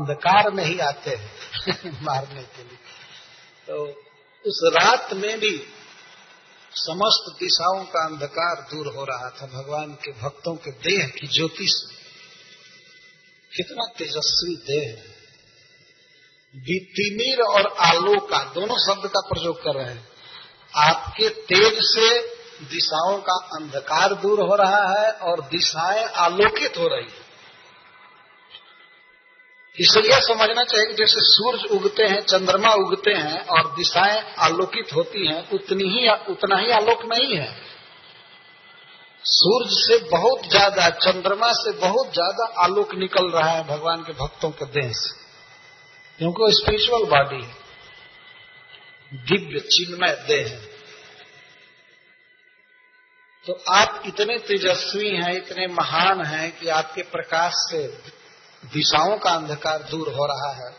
अंधकार में ही आते हैं मारने के लिए। तो उस रात में भी समस्त दिशाओं का अंधकार दूर हो रहा था, भगवान के भक्तों के देह की ज्योति से। कितना तेजस्वी देह है। तिमिर और आलोका, दोनों शब्द का प्रयोग कर रहे हैं। आपके तेज से दिशाओं का अंधकार दूर हो रहा है और दिशाएँ आलोकित हो रही है। इसलिए समझना चाहिए कि जैसे सूरज उगते हैं, चंद्रमा उगते हैं और दिशाएँ आलोकित होती हैं, उतनी ही उतना ही आलोक नहीं है। सूरज से बहुत ज़्यादा, चंद्रमा से बहुत ज़्यादा आलोक निकल रहा है भगवान के भक्तों के देह से। क्योंकि स्पिरिचुअल बॉडी है। दिव्य चिन्मय देह है। तो आप इतने तेजस्वी हैं, इतने महान हैं कि आपके प्रकाश से दिशाओं का अंधकार दूर हो रहा है,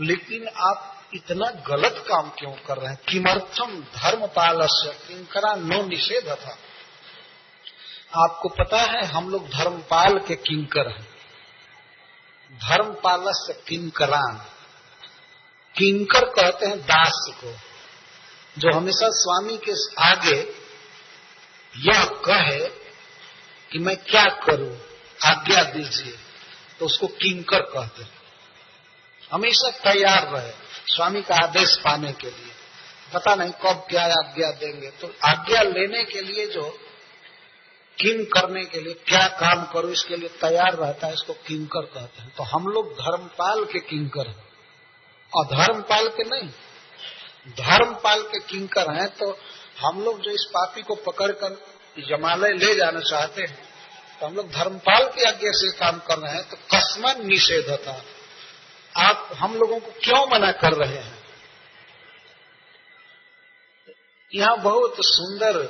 लेकिन आप इतना गलत काम क्यों कर रहे हैं? किमर्थम धर्म पालस्य किंकरा नो निषेध था। आपको पता है, हम लोग धर्मपाल के किंकर हैं। धर्मपालस किंकरान। किंकर कहते हैं दास को, जो हमेशा स्वामी के आगे यह कहे कि मैं क्या करूँ? आज्ञा दीजिए। तो उसको किंकर कहते हैं। हमेशा तैयार रहे। स्वामी का आदेश पाने के लिए। पता नहीं कब क्या आज्ञा देंगे। तो आज्ञा लेने के लिए जो किम करने के लिए क्या काम करो, इसके लिए तैयार रहता है, इसको किंकर कहते हैं। तो हम लोग धर्मपाल के किंकर हैं। और धर्मपाल के नहीं। धर्मपाल के किंकर हैं तो हम लोग जो इस पापी को पकड़कर जमालय ले जाना चाहते हैं तो हम लोग धर्मपाल की आज्ञा से काम कर रहे हैं तो कसमन निषेध था आप हम लोगों को क्यों मना कर रहे हैं? यहाँ बहुत सुंदर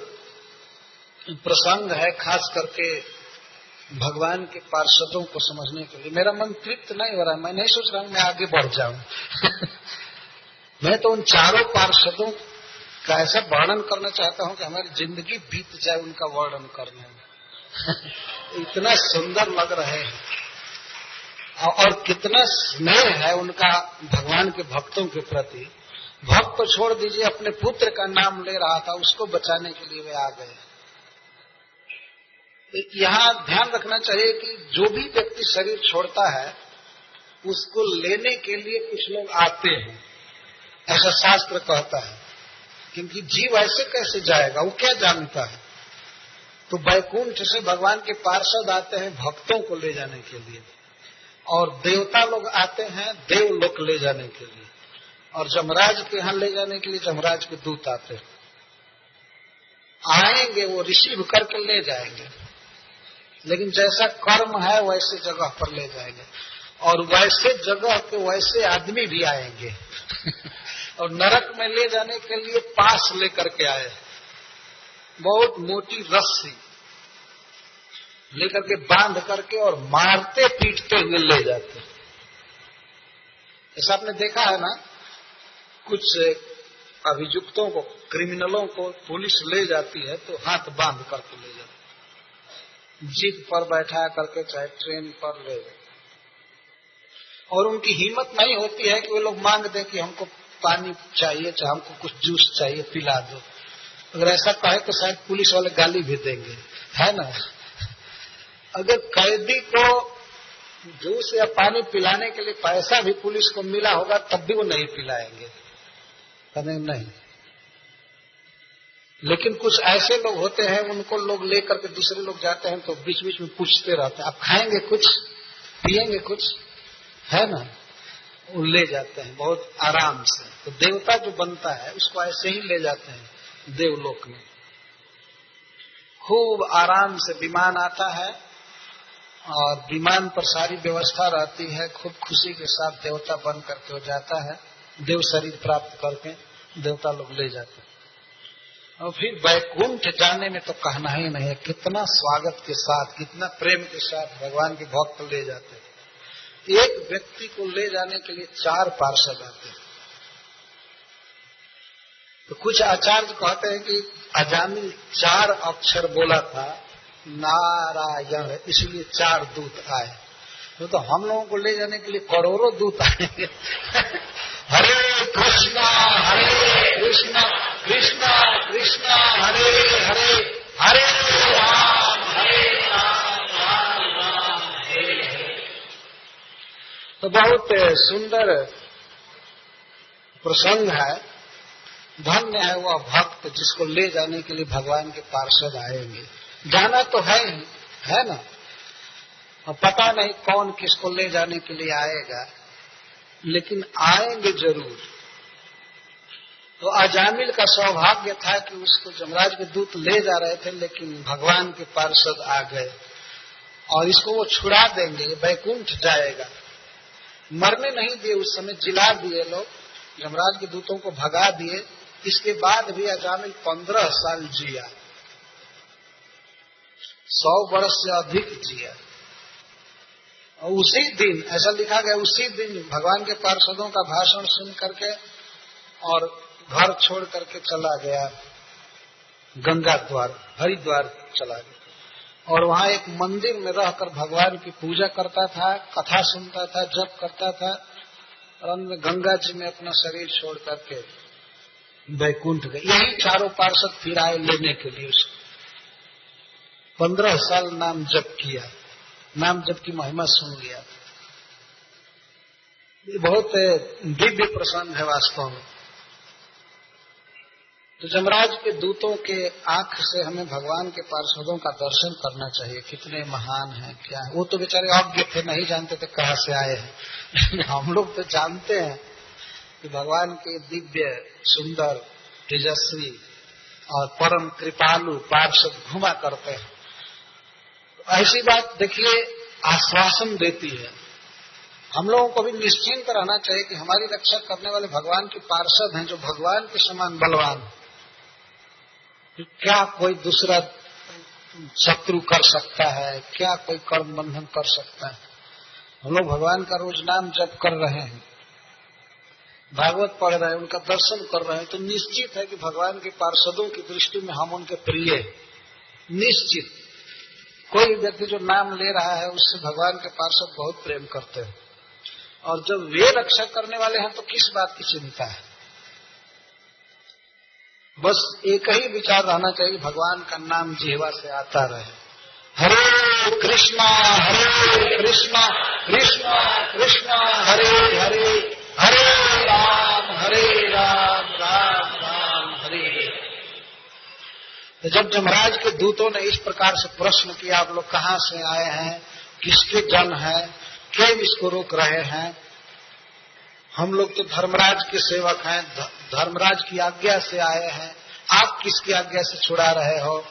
प्रसंग है, खास करके भगवान के पार्षदों को समझने के लिए। मेरा मन तृप्त नहीं हो रहा है, मैं नहीं सोच रहा हूँ मैं आगे बढ़ जाऊँ। मैं तो उन चारों पार्षदों का ऐसा वर्णन करना चाहता हूँ कि हमारी ज़िंदगी बीत जाए उनका वर्णन करने में। इतना सुंदर लग रहे हैं। और कितना स्नेह है उनका भगवान के भक्तों के प्रति। भक्त को छोड़ दीजिए, अपने पुत्र का नाम ले रहा था, उसको बचाने के लिए वे आ गए। यहाँ ध्यान रखना चाहिए कि जो भी व्यक्ति शरीर छोड़ता है, उसको लेने के लिए कुछ लोग आते हैं। ऐसा शास्त्र कहता है, क्योंकि जीव ऐसे कैसे जाएगा? वो क्या जानता है? तो बैकुंठ से भगवान के पार्षद आते हैं भक्तों को ले जाने के लिए। और देवता लोग आते हैं देव लोग ले जाने के लिए। और जमराज के यहाँ ले जाने के लिए जमराज के दूत आते हैं। आएँगे वो रिसीव करके ले जाएँगे। लेकिन जैसा कर्म है वैसे जगह पर ले जाएँगे। और वैसे जगह पे वैसे आदमी भी आएँगे। और नरक में ले जाने के लिए पास लेकर के आए। बहुत मोटी रस्सी लेकर के बाँध करके और मारते, पीटते हुए ले जाते ऐसा आपने देखा है ना? कुछ अभियुक्तों को, क्रिमिनलों को पुलिस ले जाती है तो हाथ बाँध करके ले जाती जीप पर बैठा करके चाहे ट्रेन पर ले और उनकी हिम्मत नहीं होती है कि वे लोग मांग दें कि हमको पानी चाहिए, चाहे हमको कुछ जूस चाहिए, पिला दो। अगर ऐसा कहे तो शायद पुलिस वाले गाली भी देंगे। है ना? अगर कैदी को जूस या पानी पिलाने के लिए पैसा भी पुलिस को मिला होगा, तब भी वो नहीं पिलाएँगे। कहेंगे नहीं। लेकिन कुछ ऐसे लोग होते हैं, उनको लोग लेकर के दूसरे लोग जाते हैं तो बीच बीच में पूछते रहते हैं। आप खाएँगे कुछ? पिएँगे कुछ? है ना? वो ले जाते हैं, बहुत आराम से। तो देवता जो बनता है, उसको ऐसे ही ले जाते हैं। देवलोक में। खूब आराम से विमान आता है और विमान पर सारी व्यवस्था रहती है। खूब खुशी के साथ देवता बन करके हो जाता है। देव शरीर प्राप्त करके देवता लोग ले जाते हैं। और फिर वैकुंठ जाने में तो कहना ही नहीं है, कितना स्वागत के साथ, कितना प्रेम के साथ भगवान के भक्त ले जाते हैं। एक व्यक्ति को ले जाने के लिए चार पार्षद आते हैं। तो कुछ आचार्य कहते हैं कि अजामिल चार अक्षर बोला था नारायण इसलिए चार दूत आए। तो, तो हम लोगों को ले जाने के लिए करोड़ों दूत आएँगे हरे कृष्णा हरे कृष्णा कृष्णा कृष्णा हरे हरे हरे राम हरे राम राम राम हरे हरे। तो बहुत सुंदर प्रसंग है। धन्य है वह भक्त जिसको ले जाने के लिए भगवान के पार्षद आएँगे। जाना तो है ही, है ना? और पता नहीं कौन किसको ले जाने के लिए आएगा, लेकिन आएँगे ज़रूर। तो अजामिल का सौभाग्य था कि उसको जमराज के दूत ले जा रहे थे, लेकिन भगवान के पार्षद आ गए। और इसको वो छुड़ा देंगे बैकुंठ जाएगा। मरने नहीं दिए, उस समय जिला दिए लोग, जमराज के दूतों को भगा दिए। इसके बाद भी अजामिल पंद्रह साल जिया। सौ वर्ष से अधिक जिया। और उसी दिन, ऐसा लिखा गया, उसी दिन भगवान के पार्षदों का भाषण सुन करके और घर छोड़ करके चला गया। गंगा द्वार, हरिद्वार चला गया। और वहाँ एक मंदिर में रहकर भगवान की पूजा करता था, कथा सुनता था, जप करता था। और अंत में गंगा जी में अपना शरीर छोड़ करके बैकुंठ गए यही चारों पार्षद फिर आए लेने के लिए उसको पंद्रह साल नाम जप किया। नाम जप की महिमा सुन लिया। बहुत दिव्य प्रसंग है वास्तव में। तो जमराज के दूतों के आँख से हमें भगवान के पार्षदों का दर्शन करना चाहिए। कितने महान हैं, क्या है। वो तो बेचारे अज्ञ थे, नहीं जानते थे कहाँ से आए हैं। हम लोग तो जानते हैं। कि भगवान के दिव्य, सुंदर, तेजस्वी और परम कृपालु पार्षद घुमा करते हैं। तो ऐसी बात देखिए, आश्वासन देती है। हम लोगों को भी निश्चिंत रहना चाहिए कि हमारी रक्षा करने वाले भगवान के पार्षद हैं, जो भगवान के समान बलवान क्या कोई दूसरा शत्रु कर सकता है? क्या कोई कर्म बंधन कर सकता है? हम लोग भगवान का रोज नाम जप कर रहे हैं। भागवत पढ़ रहे हैं, उनका दर्शन कर रहे हैं तो निश्चित है कि भगवान के पार्षदों की दृष्टि में हम उनके प्रिय निश्चित। कोई व्यक्ति जो नाम ले रहा है, उससे भगवान के पार्षद बहुत प्रेम करते हैं। और जब वे रक्षा करने वाले हैं तो किस बात की चिंता है? बस एक ही विचार रहना चाहिए भगवान का नाम जीवा से आता रहे। हरे कृष्णा हरे कृष्णा कृष्णा कृष्णा, हरे हरे। तो जब जमराज के दूतों ने इस प्रकार से प्रश्न किया, आप लोग कहाँ से आए हैं? किसके जन है? क्यों इसको रोक रहे हैं? हम लोग तो धर्मराज के सेवक हैं। धर्मराज की आज्ञा से आए हैं। आप किसकी आज्ञा से छुड़ा रहे हो?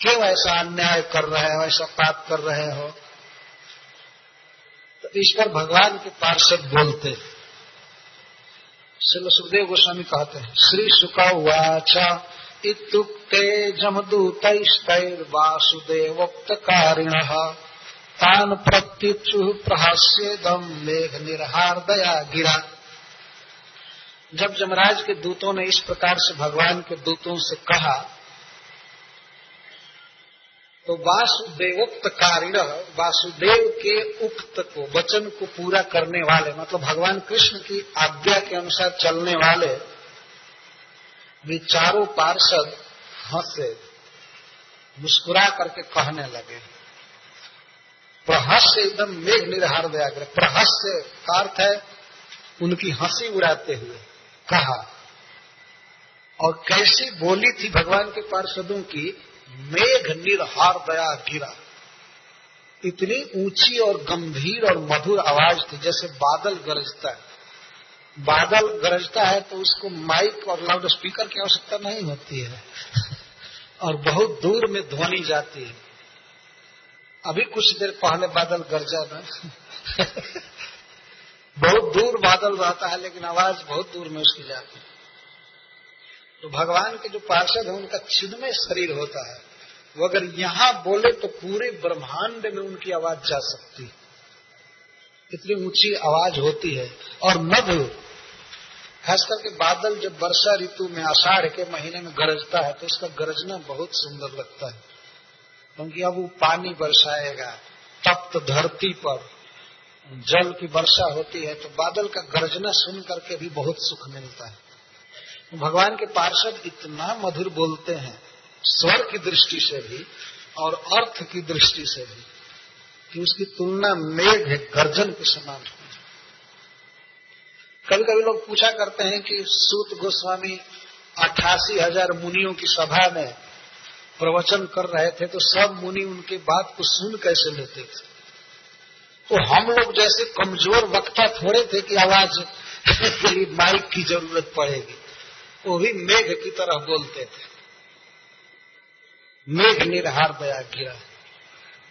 क्यों ऐसा अन्याय कर रहे हो, ऐसा पाप कर रहे हो? तो इस पर भगवान के पार्षद बोलते श्री सुखदेव गोस्वामी कहते हैं, श्री सुखा हुआ इतुक्ते जमदूत वासुदेवोक्तकारिण तान प्रत्युचु प्रहास्येदम मेघ निर्हारदया गिरा जब जमराज के दूतों ने इस प्रकार से भगवान के दूतों से कहा तो वासुदेवोक्त कारिण वासुदेव के उक्त को, वचन को पूरा करने वाले मतलब भगवान कृष्ण की आज्ञा के अनुसार चलने वाले वे चारों पार्षद हंसे, मुस्कुरा करके कहने लगे। प्रहस्य एकदम मेघ निर्हार दया करे प्रहस्य का अर्थ है उनकी हँसी उड़ाते हुए कहा, और कैसी बोली थी भगवान के पार्षदों की, मेघ निर्हार दया गिरा। इतनी ऊँची और गंभीर और मधुर आवाज़ थी जैसे बादल गरजता है। बादल गरजता है तो उसको माइक और लाउड स्पीकर की आवश्यकता नहीं होती है। और बहुत दूर में ध्वनि जाती है। अभी कुछ देर पहले बादल गरजा ना। बहुत दूर बादल रहता है, लेकिन आवाज़ बहुत दूर में उसकी जाती है। तो भगवान के जो पार्षद है, उनका छिदमय शरीर होता है। वो अगर यहाँ बोले तो पूरे ब्रह्मांड में उनकी आवाज़ जा सकती है। इतनी ऊँची आवाज़ होती है। और मधु खास करके बादल जब वर्षा ऋतु में आषाढ़ के महीने में गरजता है तो उसका गरजना बहुत सुंदर लगता है। क्योंकि अब वो पानी बरसाएगा, तप्त धरती पर जल की वर्षा होती है तो बादल का गर्जना सुन करके भी बहुत सुख मिलता है। भगवान के पार्षद इतना मधुर बोलते हैं, स्वर की दृष्टि से भी और अर्थ की दृष्टि से भी, कि उसकी तुलना मेघ गर्जन के समान। है कभी कभी लोग पूछा करते हैं कि सूत गोस्वामी अट्ठासी हज़ार मुनियों की सभा में प्रवचन कर रहे थे तो सब मुनि उनकी बात को सुन कैसे लेते थे? तो हम लोग जैसे कमज़ोर वक्ता थोड़े थे कि आवाज़ के लिए माइक की ज़रूरत पड़ेगी, वो भी मेघ की तरह बोलते थे। मेघ निर्हार दया किया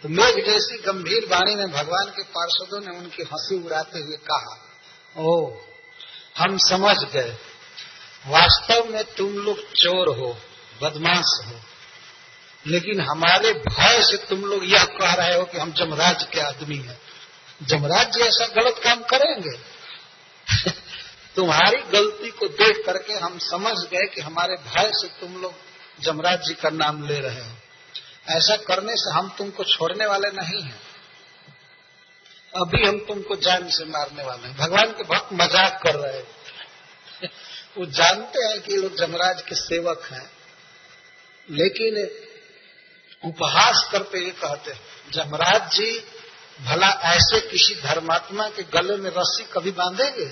तो मेघ जैसी गंभीर वाणी में भगवान के पार्षदों ने उनकी हँसी उड़ाते हुए कहा ओ हम समझ गए। वास्तव में तुम लोग चोर हो, बदमाश हो। लेकिन हमारे भय से तुम लोग यह कह रहे हो कि हम जमराज के आदमी हैं। जमराज जी ऐसा गलत काम करेंगे? तुम्हारी गलती को देख करके हम समझ गए कि हमारे भय से तुम लोग जमराज जी का नाम ले रहे हो। ऐसा करने से हम तुमको छोड़ने वाले नहीं हैं। अभी हम तुमको जान से मारने वाले हैं। भगवान के भक्त मज़ाक कर रहे हैं। वो जानते हैं कि लोग जमराज के सेवक हैं, लेकिन उपहास करते ये कहते हैं, जमराज जी, भला ऐसे किसी धर्मात्मा के गले में रस्सी कभी बांधेंगे?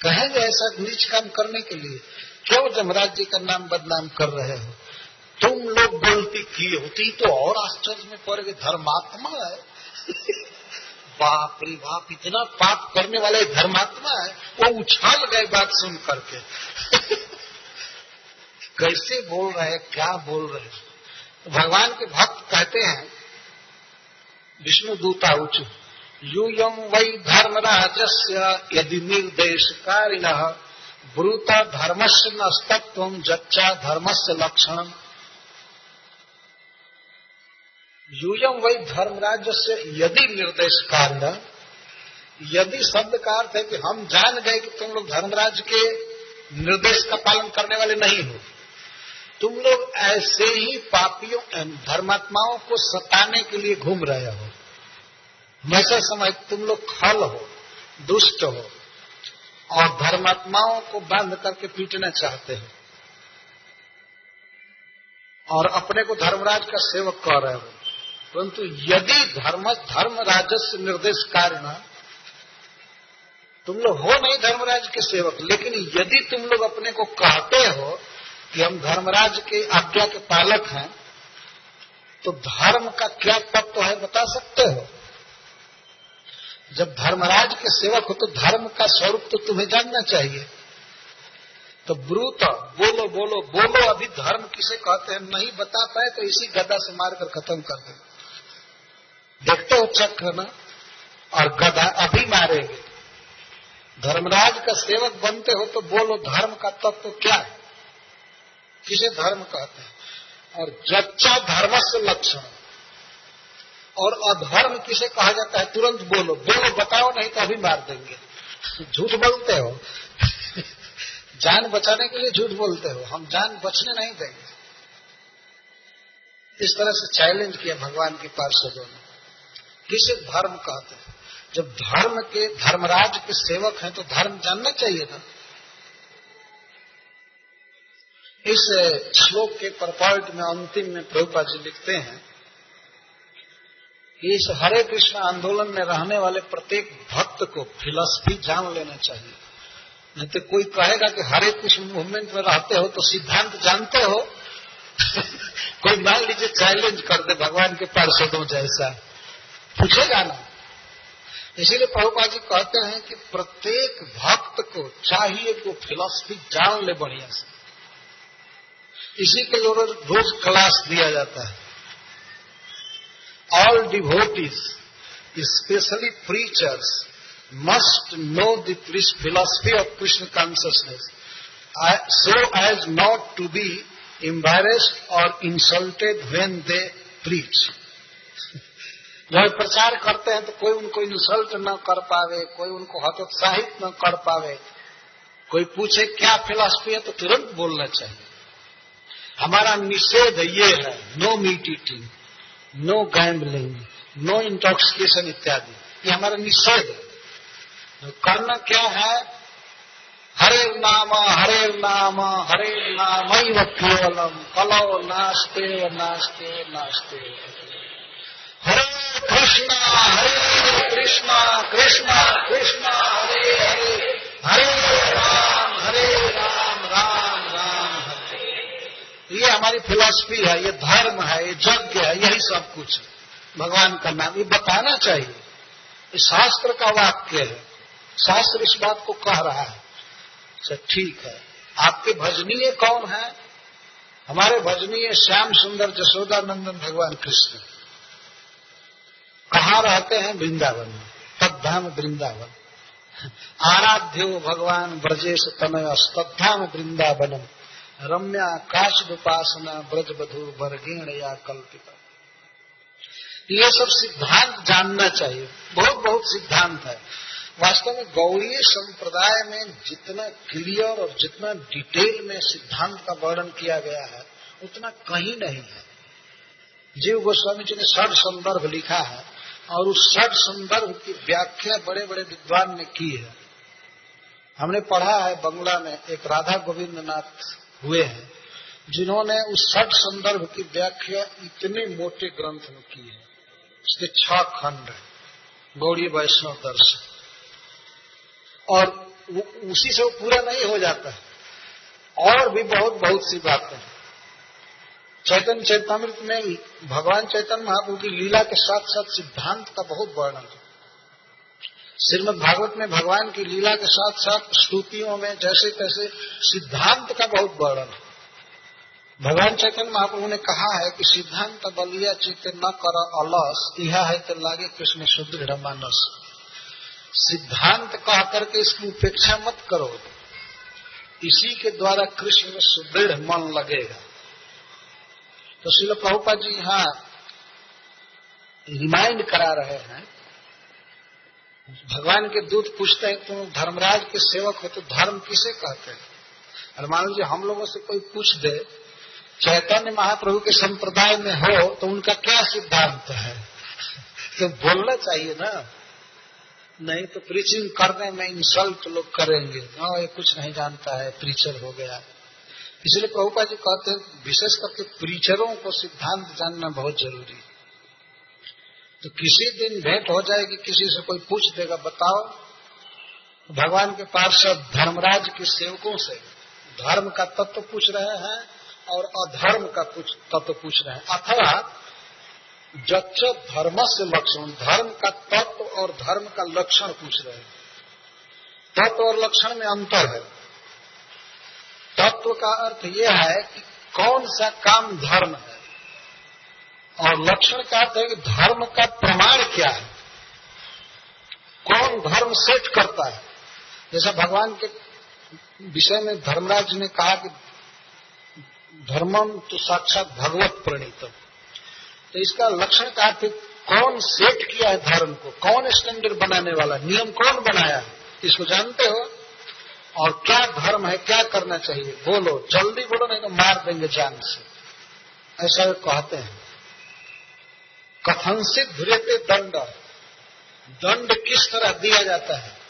कहेंगे ऐसा नीच काम करने के लिए? क्यों जमराज जी का नाम बदनाम कर रहे हो? तुम लोग गलती की होती तो और आश्चर्य में पड़ गए। धर्मात्मा है। बाप रे बाप, इतना पाप करने वाले धर्मात्मा है, वो उछाल गए बात सुन करके। कैसे बोल रहे, क्या बोल रहे? भगवान के भक्त कहते हैं, विष्णु दूता उच यूयम वही धर्मराजस्य यदि निर्देश कारिण ब्रूत धर्मस्य नस्तत्व जच्चा धर्मस्य लक्षण यूयम वही धर्मराज से यदि निर्देश कार्य यदि शब्द का अर्थ है कि हम जान गए कि तुम लोग धर्मराज के निर्देश का पालन करने वाले नहीं हो, तुम लोग ऐसे ही पापियों धर्मात्माओं को सताने के लिए घूम रहे हो। वैसे समय तुम लोग खल हो, दुष्ट हो, और धर्मात्माओं को बंद करके पीटना चाहते हो, और अपने को धर्मराज का सेवक कह रहे हो। परंतु यदि धर्म धर्म राजस्व निर्देश कार्य न तुम लोग हो नहीं धर्मराज के सेवक, लेकिन यदि तुम लोग अपने को कहते हो कि हम धर्मराज के आज्ञा के पालक हैं तो धर्म का क्या तत्व है बता सकते हो? जब धर्मराज के सेवक हो तो धर्म का स्वरूप तो तुम्हें जानना चाहिए। तो ब्रूत, बोलो बोलो बोलो, अभी धर्म किसे कहते हैं नहीं बता पाए तो इसी गदा से मारकर खत्म कर दे। देखते हो चक्र ना? और गदा अभी मारेंगे। धर्मराज का सेवक बनते हो तो बोलो धर्म का तत्व तो क्या है? किसे धर्म कहते हैं? और जच्चा धर्म से लक्षण। और अधर्म किसे कहा जाता है? तुरंत बोलो। बोलो, बताओ, नहीं तो अभी मार देंगे। झूठ बोलते हो? जान बचाने के लिए झूठ बोलते हो? हम जान बचने नहीं देंगे। इस तरह से चैलेंज किया भगवान की पार्षदों ने। किसे धर्म कहते हैं? जब धर्म के, धर्मराज के सेवक हैं तो धर्म जानना चाहिए ना इस श्लोक के परपॉइंट में अंतिम में प्रभुपा जी लिखते हैं, कि इस हरे कृष्ण आंदोलन में रहने वाले प्रत्येक भक्त को फिलॉसफी जान लेना चाहिए। नहीं तो कोई कहेगा कि हरे कृष्ण मूवमेंट में रहते हो तो सिद्धांत जानते हो। कोई मान लीजिए चैलेंज कर दे, भगवान के पार्षदों जैसा। पूछेगा ना इसीलिए प्रभुपा जी कहते हैं कि प्रत्येक भक्त को चाहिए वो फिलॉसफी जान ले बढ़िया से। इसी के लोग रोज क्लास दिया जाता है। All devotees specially preachers must know this philosophy of Krishna consciousness so as not to be embarrassed और इंसल्टेड वेन दे प्रीच जब प्रचार करते हैं तो कोई उनको इंसल्ट न कर पावे, कोई उनको हतोत्साहित न कर पावे। कोई पूछे क्या फिलॉसफी है तो तुरंत बोलना चाहिए। हमारा निषेध ये है no meat eating no gambling no intoxication इत्यादि। ये हमारा निषेध है। करना क्या है? हरे नाम हरे नाम हरे नाम केवलम, कलो नास्ते नास्ते नास्ते। हरे कृष्णा हरे कृष्णा कृष्णा कृष्णा, हरे हरे। हरे राम हरे राम राम राम, हरे। ये हमारी फिलॉसफी है, ये धर्म है, ये यज्ञ है, यही सब कुछ है। भगवान का नाम, ये बताना चाहिए। ये शास्त्र का वाक्य है। शास्त्र इस बात को कह रहा है। अच्छा ठीक है। आपके भजनीय कौन है? हमारे भजनीय श्याम सुंदर जसोदानंदन भगवान कृष्ण। कहाँ रहते हैं? वृंदावन। में तद्धाम वृंदावन। आराध्यो भगवान ब्रजेश तनय स्तद्धाम वृंदावनम। रम्या काश उपासना ब्रज बधु वर्गीण या कल्पिता। ये सब सिद्धांत जानना चाहिए। बहुत बहुत सिद्धांत है। वास्तव में गौरी संप्रदाय में जितना क्लियर और जितना डिटेल में सिद्धांत का वर्णन किया गया है, उतना कहीं नहीं है। जीव गोस्वामी जी ने षड संदर्भ लिखा है। और उस षड संदर्भ की व्याख्या बड़े बड़े विद्वान ने की है। हमने पढ़ा है बंगला में एक राधा गोविंद नाथ हुए हैं, जिन्होंने उस षड संदर्भ की व्याख्या इतने मोटे ग्रंथ में की है। उसके छह खंड गौड़ी वैष्णव दर्शन। और उसी से वो पूरा नहीं हो जाता है। और भी बहुत बहुत सी बातें चैतन्य चैतामृत में भगवान चैतन्य महाप्रभु की लीला के साथ साथ सिद्धांत का बहुत वर्णन है। श्रीमद भागवत में भगवान की लीला के साथ साथ स्तुतियों में जैसे तैसे सिद्धांत का बहुत वर्णन है। भगवान चैतन्य महाप्रभु ने कहा है कि सिद्धांत बलिया चित्त न कर अलस यह है तो लागे कृष्ण सुदृढ़ मानस। सिद्धांत कह करके इसकी उपेक्षा मत करो। इसी के द्वारा कृष्ण में सुदृढ़ मन लगेगा। तो शिल प्रभुपा जी यहाँ रिमाइंड करा रहे हैं। भगवान के दूत पूछते हैं, तुम धर्मराज के सेवक हो तो धर्म किसे कहते हैं? और मान लीजिए हम लोगों से कोई पूछ दे, चैतन्य महाप्रभु के संप्रदाय में हो तो उनका क्या सिद्धांत है? तो बोलना चाहिए ना। नहीं तो प्रीचिंग करने में इंसल्ट लोग करेंगे। हाँ ये कुछ नहीं जानता है प्रीचर हो गया। इसलिए प्रभुपा जी कहते हैं, विशेष करके प्रीचरों को सिद्धांत जानना बहुत ज़रूरी है। तो किसी दिन भेंट हो जाएगी, किसी से कोई पूछ देगा, बताओ। भगवान के पार्षद धर्मराज के सेवकों से धर्म का तत्व पूछ रहे हैं और अधर्म का कुछ तत्व पूछ रहे हैं। अथवा जच्च धर्म से लक्षण, धर्म का तत्व और धर्म का लक्षण पूछ रहे हैं। तत्व और लक्षण में अंतर है। तत्व का अर्थ यह है कि कौन सा काम धर्म है? और लक्षण का अर्थ है कि धर्म का प्रमाण क्या है? कौन धर्म सेट करता है? जैसा भगवान के विषय में धर्मराज ने कहा कि धर्मम तो साक्षात भगवत प्रणीतम तो इसका लक्षण का अर्थ कौन सेट किया है धर्म को? कौन स्टैंडर्ड बनाने वाला नियम कौन बनाया है? इसको जानते हो? और क्या धर्म है, क्या करना चाहिए? बोलो, जल्दी बोलो, नहीं तो मार देंगे जान से। ऐसा वे कहते हैं। कथन से धुरेते दंड। दंड किस तरह दिया जाता है?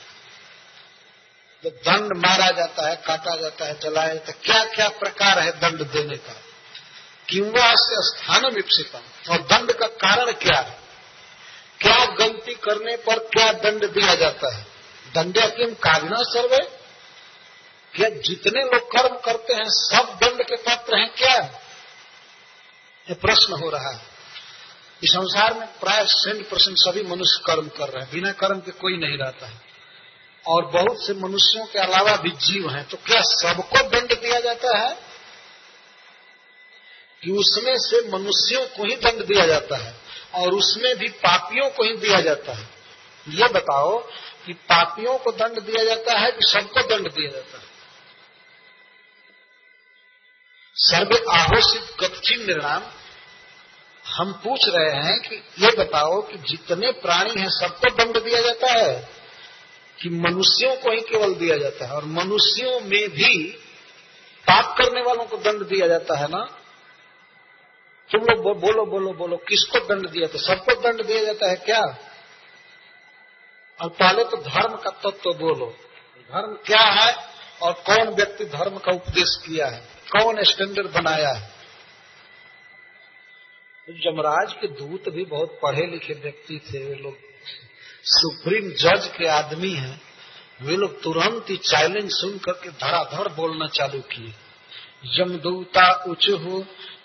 तो दंड मारा जाता है, काटा जाता है, जलाया जाता है क्या क्या प्रकार है दंड देने का? किंवा से स्थान विकसितम और दंड का कारण क्या है? क्या गलती करने पर क्या दंड दिया जाता है? दंड्या किम कारिणा सर्वे। क्या जितने लोग कर्म करते हैं, सब दंड के पात्र हैं क्या? ये प्रश्न हो रहा है। इस संसार में प्राय सेंट परसेंट सभी मनुष्य कर्म कर रहे हैं। बिना कर्म के कोई नहीं रहता है। और बहुत से मनुष्यों के अलावा भी जीव हैं। तो क्या सबको दंड दिया जाता है? कि उसमें से मनुष्यों को ही दंड दिया जाता है और उसमें भी पापियों को ही दिया जाता है। ये बताओ कि पापियों को दंड दिया जाता है कि सबको दंड दिया जाता है? सर्वे आहोषित कथिन निर्णाम। हम पूछ रहे हैं कि ये बताओ कि जितने प्राणी हैं सबको दंड दिया जाता है? कि मनुष्यों को ही केवल दिया जाता है। और मनुष्यों में भी पाप करने वालों को दंड दिया जाता है ना? तुम लोग बो, बोलो बोलो बोलो किसको दंड दिया तो सबको दंड दिया जाता है क्या? और पहले तो धर्म का तत्व तो बोलो। धर्म क्या है? और कौन व्यक्ति धर्म का उपदेश किया है? कौन स्टैंडर्ड बनाया है? जमराज के दूत भी बहुत पढ़े लिखे व्यक्ति थे, वे लोग सुप्रीम जज के आदमी हैं। वे लोग तुरंत ही चैलेंज सुन करके धड़ाधड़ बोलना चालू किए। यमदूता उचु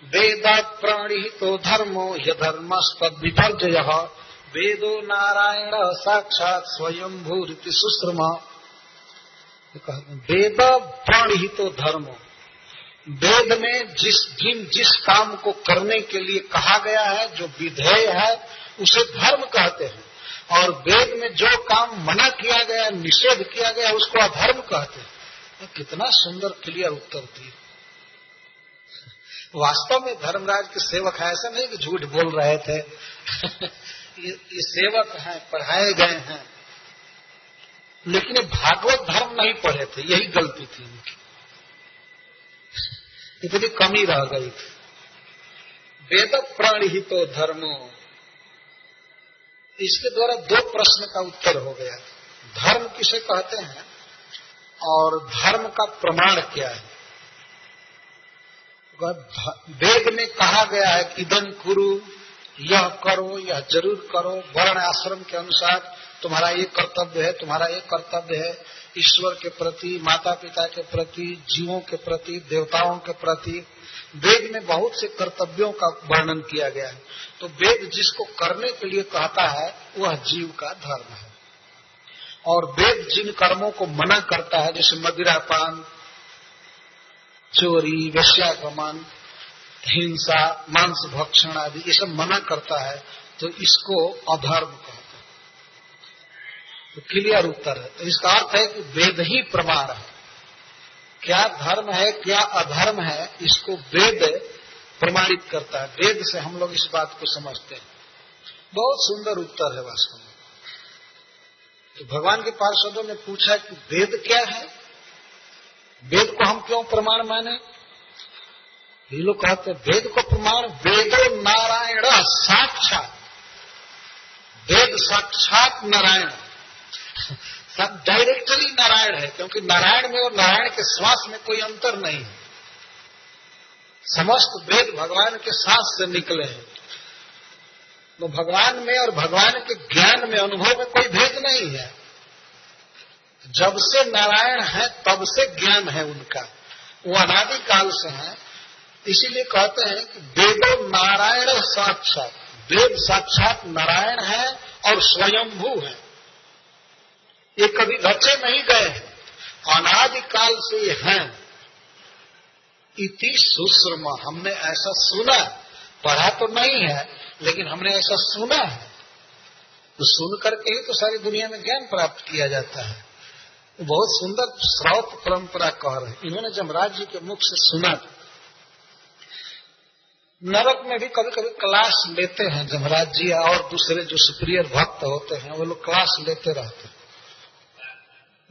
वेद प्राणी तो धर्मो य धर्मस्तद विपर्जय वेदो नारायण साक्षात स्वयं भू भूरिति सुश्रमा वेद प्राणी तो धर्मो वेद में जिस जिन जिस काम को करने के लिए कहा गया है जो विधेय है उसे धर्म कहते हैं। और वेद में जो काम मना किया गया निषेध किया गया उसको अधर्म कहते हैं। कितना सुंदर क्लियर उत्तर दिए। वास्तव में धर्मराज के सेवक है ऐसा नहीं कि झूठ बोल रहे थे। ये, सेवक हैं पढ़ाए गए हैं। लेकिन भागवत धर्म नहीं पढ़े थे यही गलती थी उनकी। इतनी कमी रह गई। वेद प्राणी ही तो धर्मो। इसके द्वारा दो प्रश्न का उत्तर हो गया। धर्म किसे कहते हैं और धर्म का प्रमाण क्या है? वेद में कहा गया है कि इदम कुरु, यह करो, यह ज़रूर करो। वर्ण आश्रम के अनुसार तुम्हारा ये कर्तव्य है, तुम्हारा ये कर्तव्य है। ईश्वर के प्रति माता पिता के प्रति, जीवों के प्रति, देवताओं के प्रति वेद में बहुत से कर्तव्यों का वर्णन किया गया है। तो वेद जिसको करने के लिए कहता है, वह जीव का धर्म है। और वेद जिन कर्मों को मना करता है, जैसे मदिरापान, चोरी, वैश्यागमन, हिंसा, मांस भक्षण आदि, ये सब मना करता है तो इसको अधर्म कहते तो क्लियर उत्तर है। तो इसका अर्थ है कि वेद ही प्रमाण है। क्या धर्म है, क्या अधर्म है, इसको वेद प्रमाणित करता है। वेद से हम लोग इस बात को समझते हैं। बहुत सुंदर उत्तर है वास्तव में। तो भगवान के पार्षदों ने पूछा कि वेद क्या है? वेद को हम क्यों प्रमाण माने? ये लोग कहते हैं, वेद को प्रमाण वेदो नारायण साक्षात। वेद साक्षात नारायण। सब डायरेक्टली नारायण है, क्योंकि नारायण में और नारायण के श्वास में कोई अंतर नहीं है। समस्त वेद भगवान के सांस से निकले हैं। तो भगवान में और भगवान के ज्ञान में, अनुभव में कोई भेद नहीं है। जब से नारायण है, तब से ज्ञान है उनका। वो अनादि काल से है, इसीलिए कहते हैं कि वेदो नारायण साक्षात। वेद साक्षात नारायण है और स्वयंभू है। ये कभी रचे नहीं गए। अनादिकाल से ये हैं। इति सुश्रम। हमने ऐसा सुना। पढ़ा तो नहीं है, लेकिन हमने ऐसा सुना है। तो सुन करके ही तो सारी दुनिया में ज्ञान प्राप्त किया जाता है। बहुत सुंदर श्रौत परंपरा कह रहे इन्होंने जमराज जी के मुख से सुना। नरक में भी कभी कभी क्लास लेते हैं जमराज जी और दूसरे जो सुप्रियर भक्त होते हैं, वो लोग क्लास लेते रहते हैं।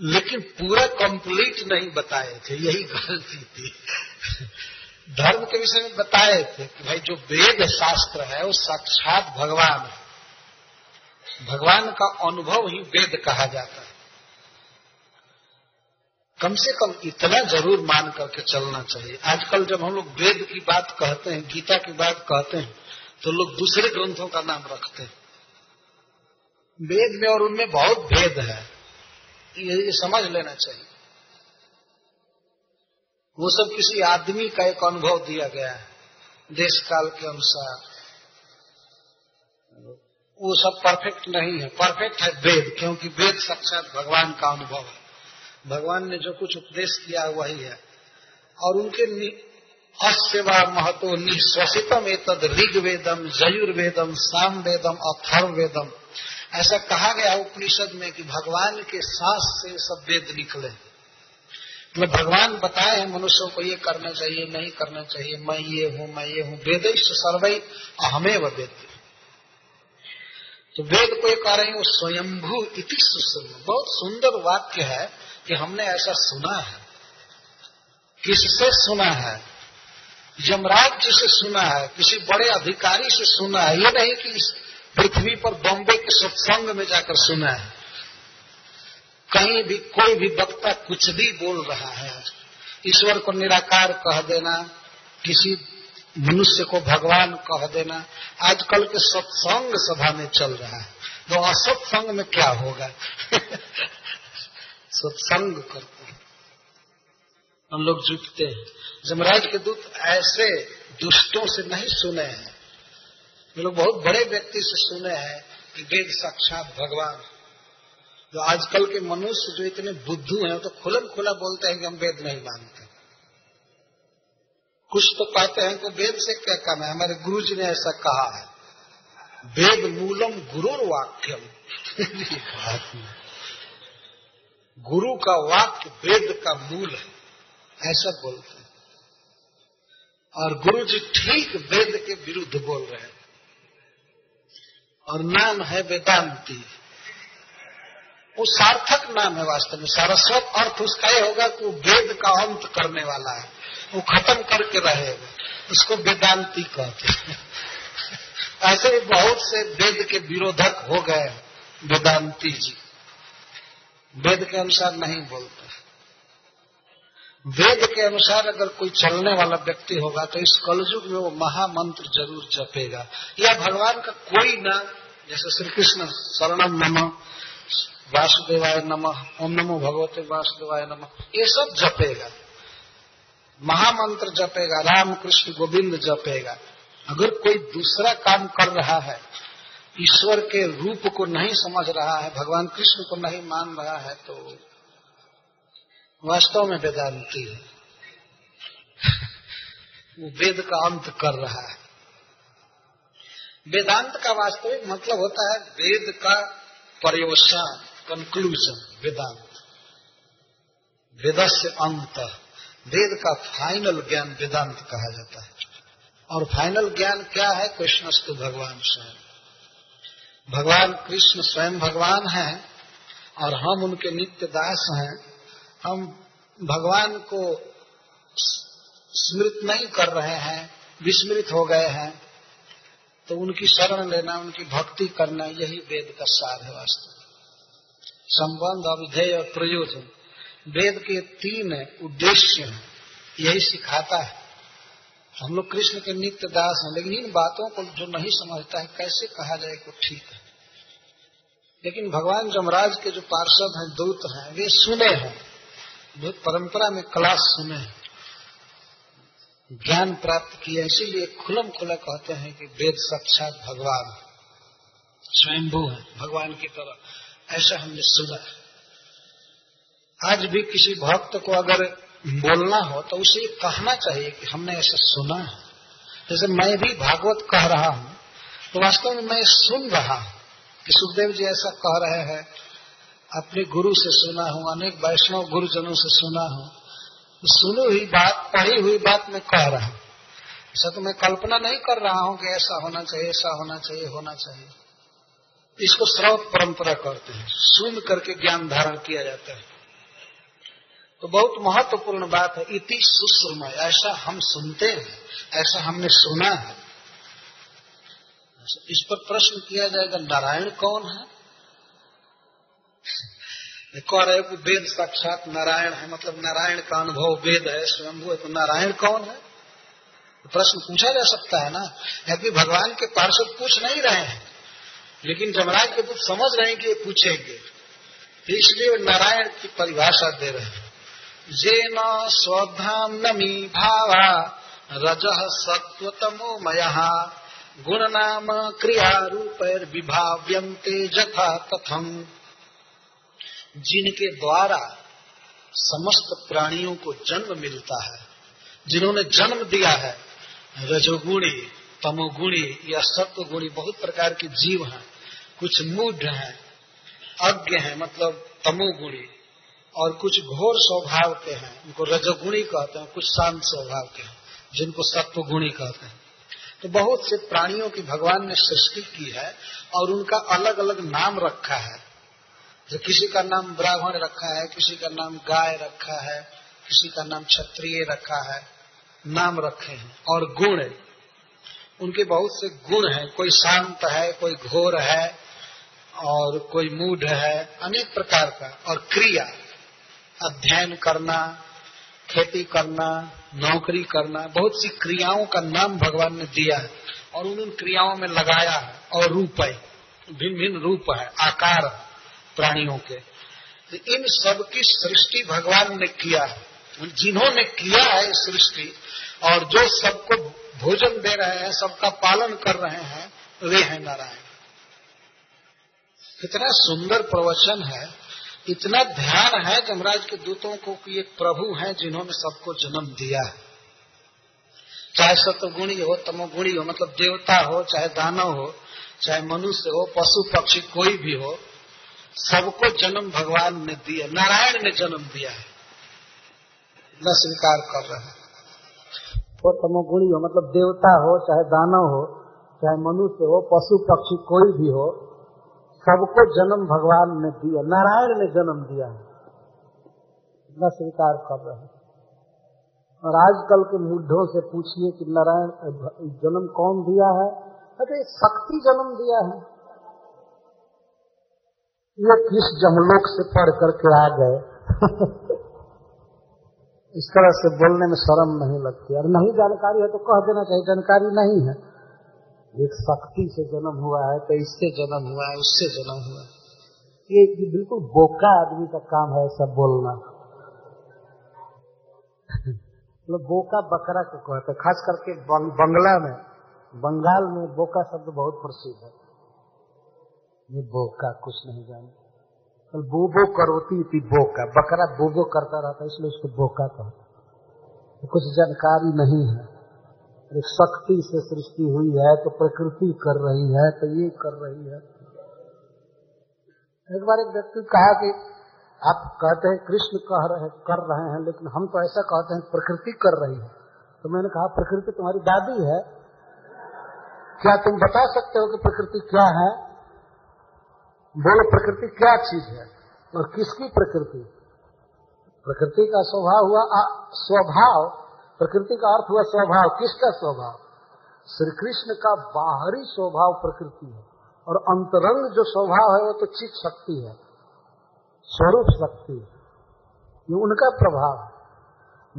लेकिन पूरा कंप्लीट नहीं बताए थे, यही गलती थी। धर्म के विषय में बताए थे कि भाई जो वेद शास्त्र है, वो साक्षात भगवान है। भगवान का अनुभव ही वेद कहा जाता है। कम से कम इतना ज़रूर मान करके चलना चाहिए। आजकल जब हम लोग वेद की बात कहते हैं, गीता की बात कहते हैं तो लोग दूसरे ग्रंथों का नाम रखते हैं। वेद में और उनमें बहुत भेद है। ये समझ लेना चाहिए। वो सब किसी आदमी का एक अनुभव दिया गया है देश काल के अनुसार। वो सब परफेक्ट नहीं है। परफेक्ट है वेद, क्योंकि वेद साक्षात भगवान का अनुभव है। भगवान ने जो कुछ उपदेश किया वही है। और उनके अस्वा महत्व निश्वसितम एतद ऋग्वेदम जयुर्वेदम साम वेदम अथर्व वेदम ऐसा कहा गया उपनिषद में कि भगवान के सांस से सब वेद निकले। मतलब भगवान बताए हैं, मनुष्यों को ये करना चाहिए, नहीं करना चाहिए, मैं ये हूँ, मैं ये हूँ। वेद सर्वई अहमे वेद। तो वेद को ये कह रहे हैं, वो स्वयंभू इति बहुत सुंदर वाक्य है कि हमने ऐसा सुना है। किससे सुना है? यमराज जी से सुना है, किसी बड़े अधिकारी से सुना है। ये नहीं कि पृथ्वी पर बॉम्बे के सत्संग में जाकर सुना है। कहीं भी कोई भी वक्ता कुछ भी बोल रहा है, ईश्वर को निराकार कह देना, किसी मनुष्य को भगवान कह देना, आजकल के सत्संग सभा में चल रहा है। तो असत्संग में क्या होगा? सत्संग करते हैं। हम लोग जुटते हैं। जमराज के दूत ऐसे दुष्टों से नहीं सुने हैं। ये लोग बहुत बड़े व्यक्ति से सुने हैं कि वेद साक्षात भगवान। जो आजकल के मनुष्य जो इतने बुद्धू हैं तो खुलम खुला बोलते हैं कि हम वेद नहीं मानते। कुछ तो कहते हैं कि वेद से क्या काम है? हमारे गुरु जी ने ऐसा कहा है। वेद मूलम गुरु वाक्यम। गुरु का वाक्य वेद का मूल है। ऐसा बोलते हैं। और गुरु जी ठीक वेद के विरुद्ध बोल रहे हैं। और नाम है वेदांति। वो सार्थक नाम है वास्तव में। सारस्वत अर्थ उसका ही होगा कि वो वेद का अंत करने वाला है। वो खत्म करके रहेगा। उसको वेदांति कहते हैं। ऐसे भी बहुत से वेद के विरोधक हो गए वेदांति जी। वेद के अनुसार नहीं बोलते। वेद के अनुसार अगर कोई चलने वाला व्यक्ति होगा तो इस कलयुग में वो महामंत्र ज़रूर जपेगा। या भगवान का कोई नाम जैसे श्री कृष्ण शरणम नम, वासुदेवाय नम, ओम नमो भगवते वासुदेवाय नम, ये सब जपेगा। महामंत्र जपेगा राम कृष्ण गोविंद जपेगा। अगर कोई दूसरा काम कर रहा है, ईश्वर के रूप को नहीं समझ रहा है, भगवान कृष्ण को नहीं मान रहा है तो वास्तव में वेदांति है। वो वेद का अंत कर रहा है। वेदांत का वास्तविक मतलब होता है वेद का पर्यवसान कंक्लूजन वेदांत। वेद से अंत, वेद का फाइनल ज्ञान वेदांत कहा जाता है। और फाइनल ज्ञान क्या है? कृष्णस्तु भगवान स्वयं। भगवान कृष्ण स्वयं भगवान है और हम उनके नित्य दास हैं। हम भगवान को स्मृत नहीं कर रहे हैं, विस्मृत हो गए हैं तो उनकी शरण लेना, उनकी भक्ति करना, यही वेद का सार है वास्तव संबंध अविधेय और प्रयोजन। वेद के तीन उद्देश्य हैं, यही सिखाता है। हम लोग कृष्ण के नित्य दास हैं, लेकिन इन बातों को जो नहीं समझता है, कैसे कहा जाए को ठीक है? लेकिन भगवान जमराज के जो पार्षद हैं, दूत हैं, वे सुने हैं। परंपरा में क्लास सुने ज्ञान प्राप्त किया, इसीलिए खुलम खुला कहते हैं कि वेद साक्षात भगवान, स्वयंभू है, भगवान की तरह। ऐसा हमने सुना। आज भी किसी भक्त को अगर बोलना हो तो उसे कहना चाहिए कि हमने ऐसा सुना है। जैसे मैं भी भागवत कह रहा हूँ तो वास्तव में मैं सुन रहा हूँ कि सुखदेव जी ऐसा कह रहे हैं अपने गुरु से सुना हूँ, अनेक वैष्णव गुरुजनों से सुना हूँ। तो सुनी हुई बात, पढ़ी हुई बात मैं कह रहा हूँ। ऐसा तो मैं कल्पना नहीं कर रहा हूँ कि ऐसा होना चाहिए, ऐसा होना चाहिए होना चाहिए। इसको स्रोत परंपरा करते हैं। सुन करके ज्ञान धारण किया जाता है। तो बहुत महत्वपूर्ण बात है, इति सुश्रमय। ऐसा हम सुनते हैं, ऐसा हमने सुना है। इस पर प्रश्न किया जाएगा, नारायण कौन है? कह रहे कि वेद साक्षात नारायण है। मतलब नारायण का अनुभव वेद है, स्वयंभू है तो नारायण कौन है? तो प्रश्न पूछा जा सकता है ना। यदि भगवान के पार्षद पूछ नहीं रहे हैं, लेकिन जमराज के तो समझ रहे हैं कि पूछेंगे। तो इसलिए नारायण की परिभाषा दे रहे हैं। जे न स्वधाम नमी भावा रज सत्वतमो मया गुण नाम क्रिया रूप विभाव्यंते जथा कथम जिनके द्वारा समस्त प्राणियों को जन्म मिलता है, जिन्होंने जन्म दिया है, रजोगुणी, तमोगुणी या सत्वगुणी, बहुत प्रकार के जीव हैं, कुछ मूढ़ हैं, अज्ञ हैं मतलब तमोगुणी, और कुछ घोर स्वभाव के हैं, उनको रजोगुणी कहते हैं, कुछ शांत स्वभाव के हैं, जिनको सत्वगुणी कहते हैं। तो बहुत से प्राणियों की भगवान ने सृष्टि की है, और उनका अलग अलग नाम रखा है जो किसी का नाम ब्राह्मण रखा है, किसी का नाम गाय रखा है, किसी का नाम क्षत्रिय रखा है, नाम रखे हैं और गुण उनके बहुत से गुण हैं। कोई शांत है, कोई घोर है और कोई मूड है, अनेक प्रकार का। और क्रिया, अध्ययन करना, खेती करना, नौकरी करना, बहुत सी क्रियाओं का नाम भगवान ने दिया है और उन क्रियाओं में लगाया है और रूप है भिन्न भिन्न रूप है, आकार प्राणियों के। तो इन सब की सृष्टि भगवान ने किया है। जिन्होंने किया है सृष्टि, और जो सबको भोजन दे रहे हैं, सबका पालन कर रहे हैं, वे हैं नारायण। इतना सुंदर प्रवचन है। इतना ध्यान है जमराज के दूतों को कि एक प्रभु हैं जिन्होंने सबको जन्म दिया है। चाहे सतगुणी हो, तमोगुणी हो मतलब देवता हो, चाहे दानव हो, चाहे मनुष्य हो, पशु पक्षी कोई भी हो सबको जन्म भगवान ने दिया, नारायण ने जन्म दिया है। न स्वीकार कर रहे हैं। वो तमोगुणी हो मतलब देवता हो, चाहे दानव हो, चाहे मनुष्य हो, पशु, पक्षी, कोई भी हो, सबको जन्म भगवान ने दिया, नारायण ने जन्म दिया है। न स्वीकार कर रहे हैं। और आजकल के मूढ़ों से पूछिए कि नारायण जन्म कौन दिया है? अरे, शक्ति जन्म दिया है। ये किस जमलोक से पढ़ करके आ गए। इस तरह से बोलने में शर्म नहीं लगती। और नहीं, जानकारी है तो कह देना चाहिए, जानकारी नहीं है। एक शक्ति से जन्म हुआ है तो इससे जन्म हुआ है, उससे जन्म हुआ ये बिल्कुल बोका आदमी का काम है ऐसा बोलना। मतलब बोका बकरा को कहते खास करके बंगला में। बंगाल में बोका शब्द बहुत प्रसिद्ध है। ये बोका कुछ नहीं जाने तो बोबो करोती थी बोका बकरा बोबो करता रहता इसलिए उसको भोग बोका कहते कुछ जानकारी नहीं है। एक शक्ति से सृष्टि हुई है तो प्रकृति कर रही है तो ये कर रही है। एक बार एक व्यक्ति कहा कि, आप कहते हैं, कृष्ण कह रहे, कर रहे हैं, लेकिन हम तो ऐसा कहते हैं, प्रकृति कर रही है। तो मैंने कहा, प्रकृति तुम्हारी दादी है। क्या तुम बता सकते हो कि प्रकृति क्या है? बोलो, प्रकृति क्या चीज़ है? और किसकी प्रकृति? प्रकृति का स्वभाव हुआ स्वभाव। प्रकृति का अर्थ हुआ स्वभाव। किसका स्वभाव? श्री कृष्ण का बाहरी स्वभाव प्रकृति है। और अंतरंग जो स्वभाव है, वो तो चित शक्ति है। स्वरूप शक्ति ये उनका प्रभाव है।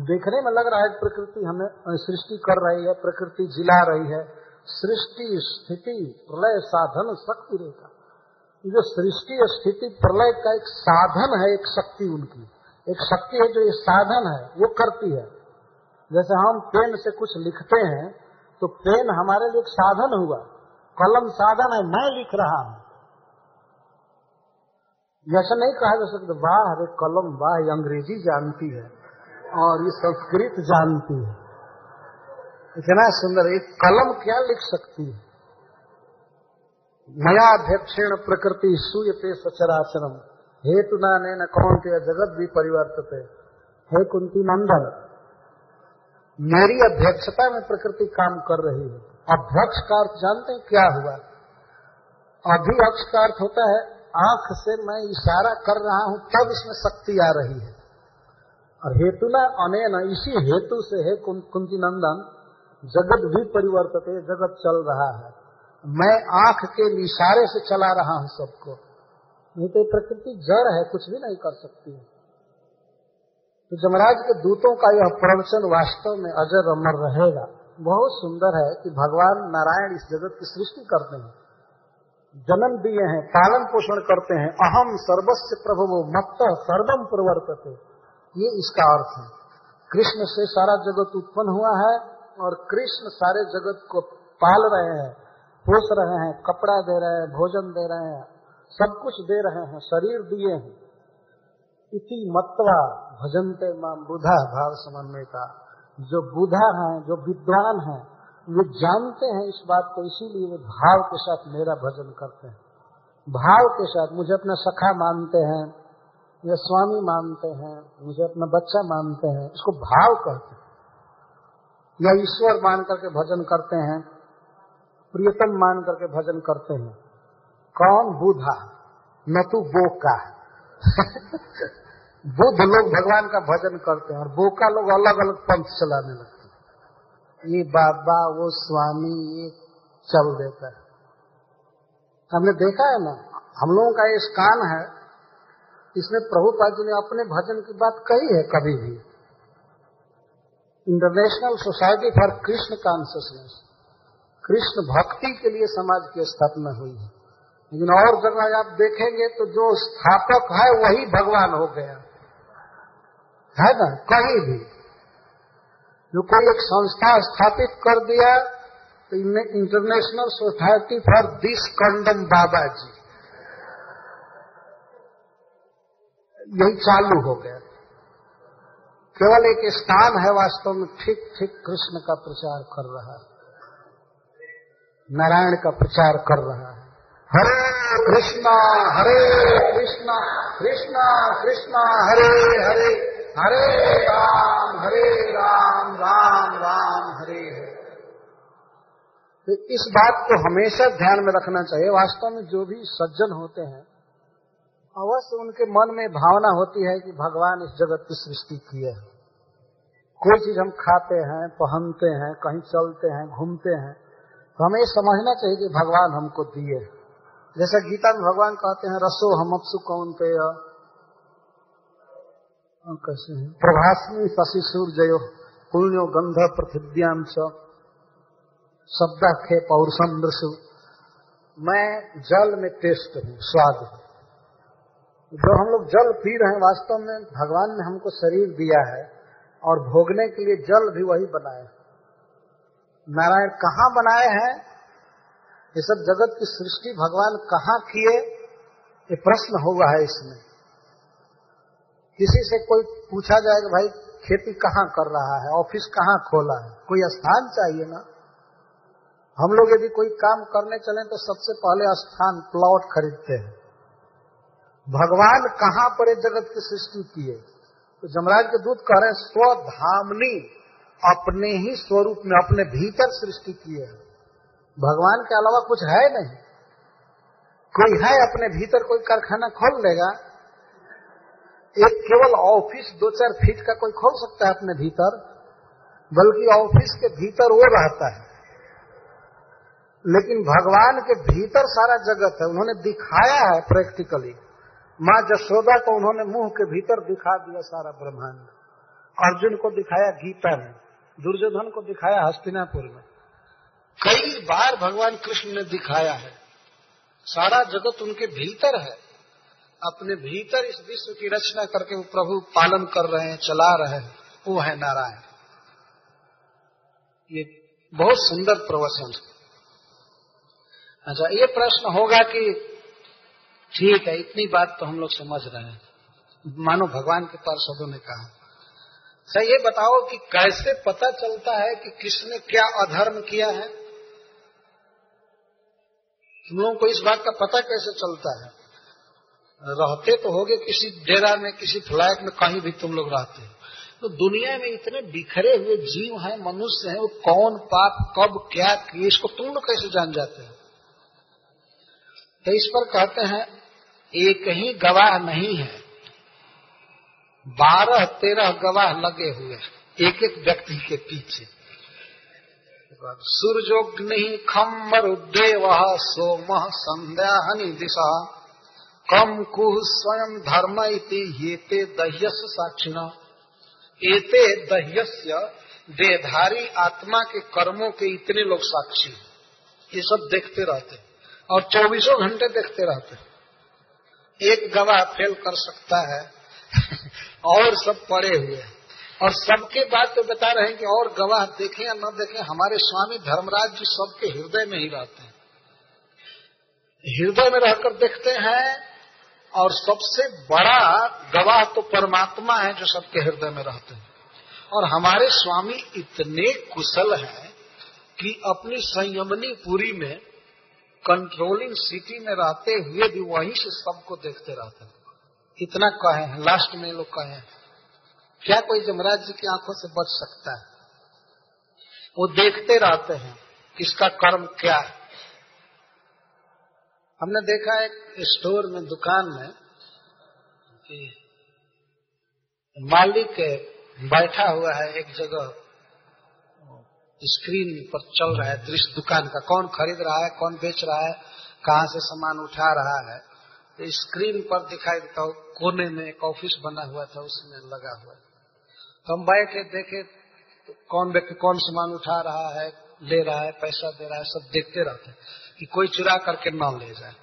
देखने में लग रहा है प्रकृति हमें सृष्टि कर रही है, प्रकृति जिला रही है। सृष्टि, स्थिति, प्रलय, साधन, शक्ति रेखा जो सृष्टि स्थिति प्रलय का एक साधन है, एक शक्ति उनकी। एक शक्ति है जो ये साधन है, वो करती है। जैसे हम पेन से कुछ लिखते हैं तो पेन हमारे लिए एक साधन हुआ। कलम साधन है, मैं लिख रहा हूँ। जैसा नहीं कहा जा सकता, वाह, अरे कलम, वाह, ये अंग्रेज़ी जानती है और ये संस्कृत जानती है। इतना सुंदर, एक कलम क्या लिख सकती है? नया अध्यक्षण प्रकृति सूयते सचराचरम हेतु न कौन के जगत भी परिवर्तित हे कुंती नंदन, मेरी अध्यक्षता में प्रकृति काम कर रही है। अध्यक्ष का अर्थ जानते हैं क्या हुआ? अभिअक्ष का अर्थ होता है, आँख से मैं इशारा कर रहा हूँ, तब इसमें शक्ति आ रही है। और हेतुना अनेन, इसी हेतु से, है कुंती नंदन जगत भी परिवर्तित है जगत चल रहा है। मैं आँख के इशारे से चला रहा हूँ सबको। नहीं तो प्रकृति जड़ है, कुछ भी नहीं कर सकती है। तो जमराज के दूतों का यह प्रवचन वास्तव में अजर अमर रहेगा। बहुत सुंदर है कि भगवान नारायण इस जगत की सृष्टि करते हैं। जन्म दिए हैं, पालन पोषण करते हैं। अहम सर्वस्व प्रभु मत सर्वम प्रवर्तते। ये इसका अर्थ है। कृष्ण से सारा जगत उत्पन्न हुआ है और कृष्ण सारे जगत को पाल रहे हैं। पोष रहे हैं, कपड़ा दे रहे हैं, भोजन दे रहे हैं, सब कुछ दे रहे हैं, शरीर दिए हैं। इति मत्वा भजनते माम बुधा भाव समन्वय का जो बुधा है, जो विद्वान है, वे जानते हैं इस बात को, इसीलिए वे भाव के साथ मेरा भजन करते हैं। भाव के साथ मुझे अपना सखा मानते हैं, या स्वामी मानते हैं, मुझे अपना बच्चा मानते हैं, इसको भाव कहते हैं। या ईश्वर मान करके भजन करते हैं। प्रियतम मान करके भजन करते हैं। कौन बुधा न तू बोका बुद्ध लोग भगवान का भजन करते हैं और बोका लोग अलग अलग पंथ चलाने लगते हैं। ये बाबा, वो स्वामी, ये चल देता है। हमने देखा है ना, हम लोगों का ये स्कान है। इसमें प्रभुपाद जी ने अपने भजन की बात कही है कभी भी। International Society for Krishna Consciousness Krishna भक्ति के लिए समाज की स्थापना हुई है। लेकिन और जगह आप देखेंगे तो जो स्थापक है, वही भगवान हो गया। है ना? कहीं भी। जो कोई एक संस्था स्थापित कर दिया तो international society for this condom Baba ji यही चालू हो गया। केवल एक स्थान है वास्तव में ठीक ठीक कृष्ण का प्रचार कर रहा है। नारायण का प्रचार कर रहा है। हरे कृष्णा हरे कृष्णा कृष्णा कृष्णा, हरे हरे हरे राम हरे राम राम राम, हरे हरे। तो इस बात को हमेशा ध्यान में रखना चाहिए। वास्तव में जो भी सज्जन होते हैं, अवश्य उनके मन में भावना होती है कि भगवान इस जगत की सृष्टि की है। कोई चीज़ हम खाते हैं, पहनते हैं, कहीं चलते हैं, घूमते हैं तो हमें ये समझना चाहिए कि भगवान हमको दिए। जैसा गीता में भगवान कहते हैं, रसो हम अपसु कौन पे कैसे हैं? प्रभासमी शशि सूर्य पुण्यो गंध पृथिव्याम शब्द खे पौरुषम दृश्य मैं जल में टेस्ट हूँ, स्वाद हूँ। जो हम लोग जल पी रहे हैं, वास्तव में भगवान ने हमको शरीर दिया है और भोगने के लिए जल भी वही बनाए नारायण कहाँ बनाए हैं? ये सब जगत की सृष्टि भगवान कहाँ किए? ये प्रश्न होगा है इसमें। किसी से कोई पूछा जाए कि भाई, खेती कहाँ कर रहा है? ऑफ़िस कहाँ खोला है? कोई स्थान चाहिए ना? हम लोग यदि कोई काम करने चले तो सबसे पहले स्थान प्लॉट खरीदते हैं। भगवान कहाँ पर जगत की सृष्टि किए? तो जमराज के दूत कह रहे हैं, स्वधामनी। अपने ही स्वरूप में, अपने भीतर सृष्टि की है। भगवान के अलावा कुछ है नहीं। कोई है अपने भीतर, कोई कारखाना खोल लेगा एक केवल ऑफ़िस दो चार फीट का कोई खोल सकता है अपने भीतर, बल्कि ऑफ़िस के भीतर वो रहता है। लेकिन भगवान के भीतर सारा जगत है, उन्होंने दिखाया है प्रैक्टिकली माँ जशोदा को उन्होंने मुँह के भीतर दिखा दिया सारा ब्रह्मांड। अर्जुन को दिखाया गीता में दुर्योधन को दिखाया हस्तिनापुर में। कई बार भगवान कृष्ण ने दिखाया है। सारा जगत उनके भीतर है। अपने भीतर इस विश्व की रचना करके वो प्रभु पालन कर रहे हैं, चला रहे हैं। वो है नारायण। ये बहुत सुंदर प्रवचन अच्छा ये प्रश्न होगा कि ठीक है, इतनी बात तो हम लोग समझ रहे हैं। मानो भगवान के पार्षदों ने कहा। सर, ये बताओ कि कैसे पता चलता है कि किसने क्या अधर्म किया है? तुम लोगों को इस बात का पता कैसे चलता है? रहते तो होगे किसी डेरा में, किसी फ्लैट में, कहीं भी तुम लोग रहते हो। तो दुनिया में इतने बिखरे हुए जीव हैं, मनुष्य हैं, वो कौन, पाप, कब, क्या किए, इसको तुम लोग कैसे जान जाते हो? तो इस पर कहते हैं, एक ही गवाह नहीं है। बारह, तेरह गवाह लगे हुए एक एक व्यक्ति के पीछे। सूर्योग्नि खम्बर देव सोम संध्या हनि दिशा। कम कुह स्वयं धर्म इति येते दह्यस साक्षिण। एते दह्यस्य देधारी आत्मा के कर्मों के इतने लोग साक्षी ये सब देखते रहते और चौबीसों घंटे देखते रहते एक गवाह फेल कर सकता है और सब पड़े हुए हैं। और सबके बात तो बता रहे हैं कि और गवाह देखें या न देखें, हमारे स्वामी धर्मराज जी सबके हृदय में ही रहते हैं। हृदय में रहकर देखते हैं और सबसे बड़ा गवाह तो परमात्मा है जो सबके हृदय में रहते हैं। और हमारे स्वामी इतने कुशल हैं कि अपनी संयमनी पुरी में कंट्रोलिंग सिटी में रहते हुए भी वहीं से सबको देखते रहते हैं। इतना कहे हैं लास्ट में लोग कहे हैं, क्या कोई जमराज जी की आँखों से बच सकता है? वो देखते रहते हैं किसका कर्म क्या है। हमने देखा एक स्टोर में, दुकान में, कि मालिक बैठा हुआ है एक जगह, स्क्रीन पर चल रहा है, दृश्य दुकान का, कौन खरीद रहा है, कौन बेच रहा है, कहाँ से सामान उठा रहा है। तो स्क्रीन पर दिखाई देता हो, कोने में एक ऑफ़िस बना हुआ था, उसमें लगा हुआ तो हम बैठे देखे तो कौन व्यक्ति कौन सामान उठा रहा है, ले रहा है, पैसा दे रहा है, सब देखते रहते हैं कि कोई चुरा करके न ले जाए।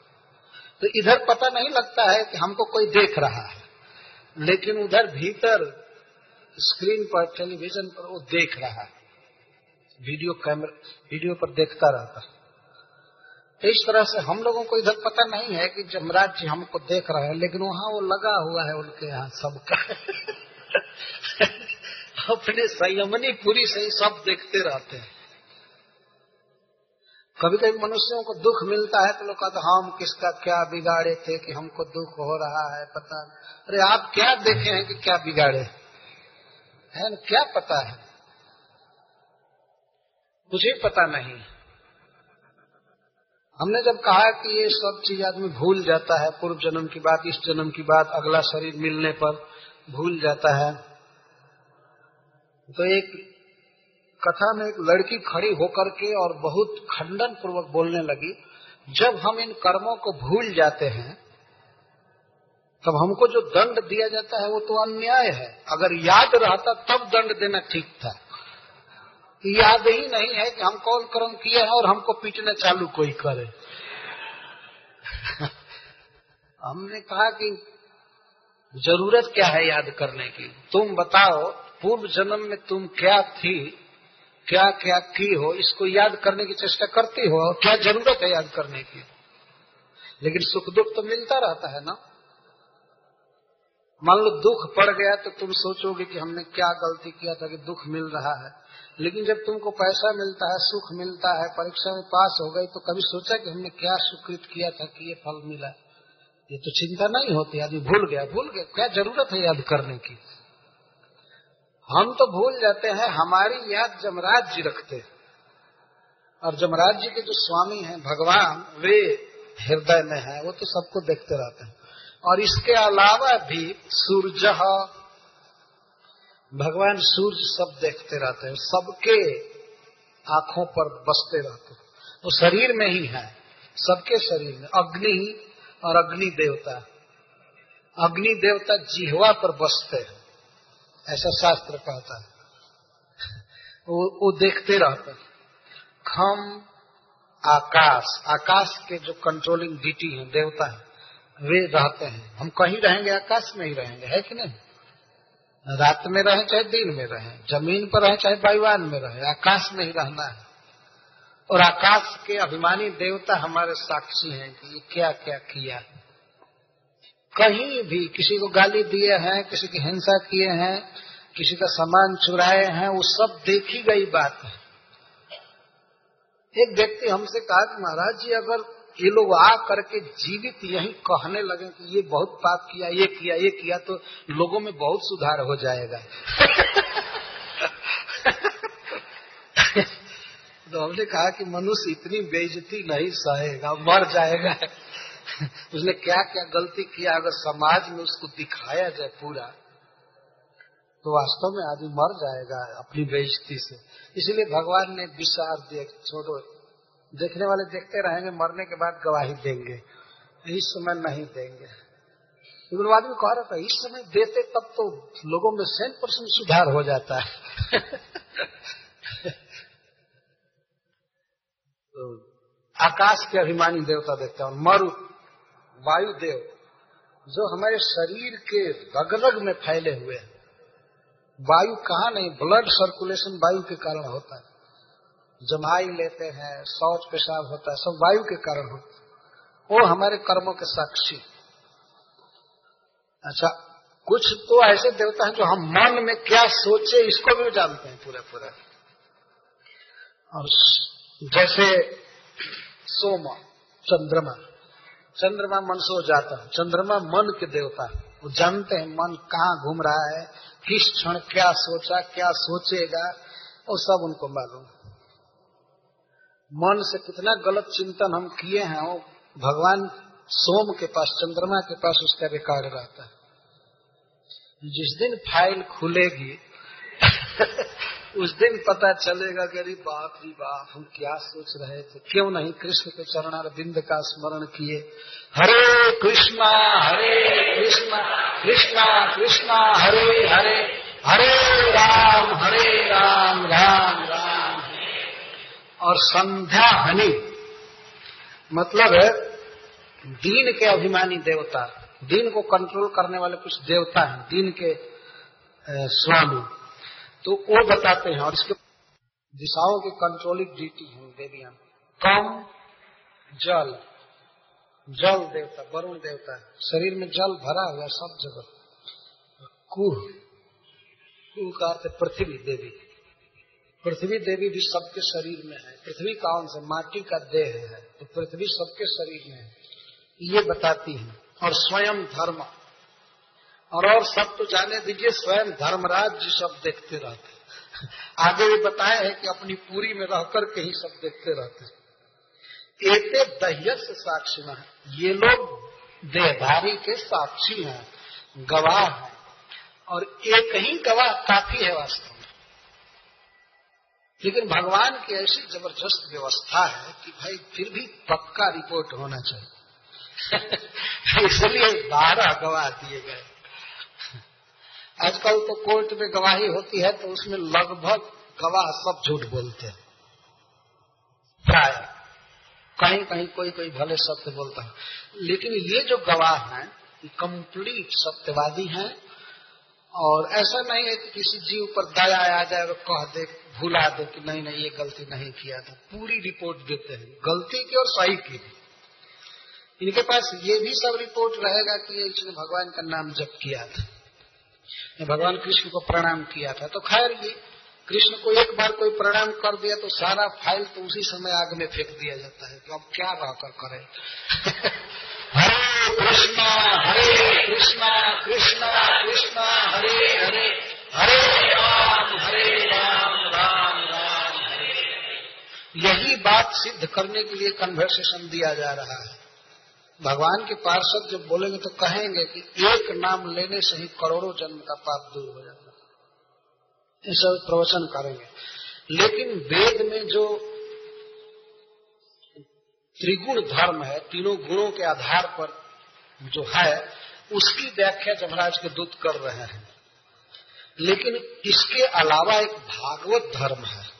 तो इधर पता नहीं लगता है कि हमको कोई देख रहा है, लेकिन उधर भीतर स्क्रीन पर, टेलीविज़न पर वो देख रहा है। वीडियो कैमरा, वीडियो पर देखता रहता है। तो इस तरह से हम लोगों को इधर पता नहीं है कि जमराज जी हमको देख रहे हैं, लेकिन वहाँ वो लगा हुआ है उनके यहाँ सबका। अपने संयमनी पूरी से ही सब देखते रहते हैं। कभी कभी मनुष्यों को दुख मिलता है तो लोग कहते हम किसका क्या बिगाड़े थे कि हमको दुख हो रहा है, पता अरे आप क्या देखे हैं कि क्या बिगाड़े? है क्या पता है? मुझे पता नहीं। हमने जब कहा कि ये सब चीज़ आदमी भूल जाता है, पूर्व जन्म की बात, इस जन्म की बात, अगला शरीर मिलने पर भूल जाता है। तो एक कथा में एक लड़की खड़ी होकर के और बहुत खंडन पूर्वक बोलने लगी, जब हम इन कर्मों को भूल जाते हैं, तब हमको जो दंड दिया जाता है वो तो अन्याय है। अगर याद रहता तब दंड देना ठीक था। याद ही नहीं है कि हम कौन कर्म किए हैं और हमको पीटने चालू कोई करे। हमने कहा कि ज़रूरत क्या है याद करने की? तुम बताओ, पूर्व जन्म में तुम क्या थी? क्या क्या की हो? इसको याद करने की चेष्टा करती हो और क्या ज़रूरत है याद करने की? लेकिन सुख दुख तो मिलता रहता है ना? मान लो दुख पड़ गया तो तुम सोचोगे कि हमने क्या गलती किया था कि दुख मिल रहा है। लेकिन जब तुमको पैसा मिलता है, सुख मिलता है, परीक्षा में पास हो गई तो कभी सोचा कि हमने क्या सुकृत किया था कि ये फल मिला? ये तो चिंता नहीं होती, आदमी भूल गया भूल गया। क्या ज़रूरत है याद करने की? हम तो भूल जाते हैं, हमारी याद जमराज जी रखते हैं। और जमराज जी के जो स्वामी हैं, भगवान, वे हृदय में है, वो तो सबको देखते रहते हैं। और इसके अलावा भी सूर्य भगवान सूर्य सब देखते रहते हैं सबके आँखों पर बसते रहते हैं। वो शरीर में ही है सबके शरीर में। अग्नि और अग्नि देवता। अग्नि देवता जिहवा पर बसते हैं ऐसा शास्त्र कहता है। वो, वो देखते रहते हैं। खम आकाश आकाश के जो कंट्रोलिंग डीटी है देवता है वे रहते हैं। हम कहीं रहेंगे आकाश में ही रहेंगे है कि नहीं? रात में रहे चाहे दिन में रहे, ज़मीन पर रहे चाहे वायुवान में रहे, आकाश में ही रहना है। और आकाश के अभिमानी देवता हमारे साक्षी हैं कि क्या क्या किया। कहीं भी किसी को गाली दिए हैं, किसी की हिंसा किए हैं, किसी का सामान चुराए हैं, वो सब देखी गई बात है। एक व्यक्ति हमसे कहा कि, महाराज जी, अगर ये लोग आ करके जीवित यही कहने लगे कि ये बहुत पाप किया, ये किया ये किया तो लोगों में बहुत सुधार हो जाएगा। तो हमने कहा कि मनुष्य इतनी बेइज्जती नहीं सहेगा, मर जाएगा। उसने क्या क्या गलती किया, अगर समाज में उसको दिखाया जाए पूरा तो वास्तव में आदमी मर जाएगा अपनी बेइज्जती से। इसलिए भगवान ने विचार दिया छोड़ो देखने वाले देखते रहेंगे, मरने के बाद गवाही देंगे। इस समय नहीं देंगे। लेकिन आदमी कह रहा था, इस समय देते तब तो लोगों में सेंट परसेंट सुधार हो जाता है। तो आकाश के अभिमानी देवता देखते हैं, मरु वायु देव जो हमारे शरीर के रग रग में फैले हुए हैं। वायु कहा नहीं ब्लड सर्कुलेशन वायु के कारण होता है। जमाई लेते हैं, शौच पेशाब होता है, सब वायु के कारण होता है। वो हमारे कर्मों के साक्षी। अच्छा कुछ तो ऐसे देवता हैं जो हम मन में क्या सोचे, इसको भी जानते हैं पूरा पूरा और जैसे सोम, चंद्रमा। चंद्रमा मन से हो जाता है। चंद्रमा मन के देवता है। वो जानते हैं मन कहाँ घूम रहा है, किस क्षण क्या सोचा, क्या सोचेगा, वो सब उनको मालूम मन से कितना गलत चिंतन हम किए हैं, वो भगवान सोम के पास, चंद्रमा के पास उसका रिकॉर्ड रहता है। जिस दिन फ़ाइल खुलेगी, उस दिन पता चलेगा कि अरे बाप री बाप, हम क्या सोच रहे थे, क्यों नहीं कृष्ण के चरणार बिंद का स्मरण किए। हरे कृष्णा हरे कृष्णा कृष्णा कृष्णा, हरे हरे हरे राम हरे राम राम राम। और संध्या हनि। मतलब दीन के अभिमानी देवता। दीन को कंट्रोल करने वाले कुछ देवता हैं, दीन के स्वामी। तो वो बताते हैं, और इसके दिशाओं की कंट्रोलिंग ड्यूटी है, देवियाँ। कम जल जल देवता, वरुण देवता शरीर में जल भरा हुआ सब जगह कुह कुह का अर्थ पृथ्वी देवी। पृथ्वी देवी भी सबके शरीर में है। पृथ्वी कौन से माटी का देह है तो पृथ्वी सबके शरीर में है। ये बताती है। और स्वयं धर्म। और और सब तो जाने दीजिए, स्वयं धर्मराज जी सब देखते रहते आगे भी बताए हैं कि अपनी पूरी में रह करके ही सब देखते रहते एते दह्य से साक्षी है। ये लोग देहधारी के साक्षी हैं, गवाह हैं। और एक ही गवाह काफ़ी है वास्तव लेकिन भगवान की ऐसी ज़बरदस्त व्यवस्था है कि भाई फिर भी पक्का रिपोर्ट होना चाहिए। इसलिए बारह गवाह दिए गए। आजकल तो कोर्ट में गवाही होती है तो उसमें लगभग गवाह सब झूठ बोलते हैं। प्राय कहीं कहीं कोई कोई भले सत्य बोलता है। लेकिन ये जो गवाह हैं कंप्लीट सत्यवादी हैं। और ऐसा नहीं है कि किसी जीव पर दया आ जाए और कह दे भूला दो कि नहीं नहीं, ये गलती नहीं किया था। पूरी रिपोर्ट देते हैं। गलती की और सही की। भी इनके पास ये भी सब रिपोर्ट रहेगा कि इसने भगवान का नाम जप किया था। भगवान कृष्ण को प्रणाम किया था। तो खैर ये कृष्ण को एक बार कोई प्रणाम कर दिया तो सारा फ़ाइल तो उसी समय आग में फेंक दिया जाता है। तो अब क्या रहकर करे? हरे कृष्णा हरे कृष्णा कृष्णा कृष्णा, हरे हरे हरे। बात सिद्ध करने के लिए कन्वर्सेशन दिया जा रहा है। भगवान के पार्षद जब बोलेंगे तो कहेंगे कि एक नाम लेने से ही करोड़ों जन्म का पाप दूर हो जाता है। सब प्रवचन करेंगे। लेकिन वेद में जो त्रिगुण धर्म है, तीनों गुणों के आधार पर जो है, उसकी व्याख्या जमराज के दूत कर रहे हैं। लेकिन इसके अलावा एक भागवत धर्म है।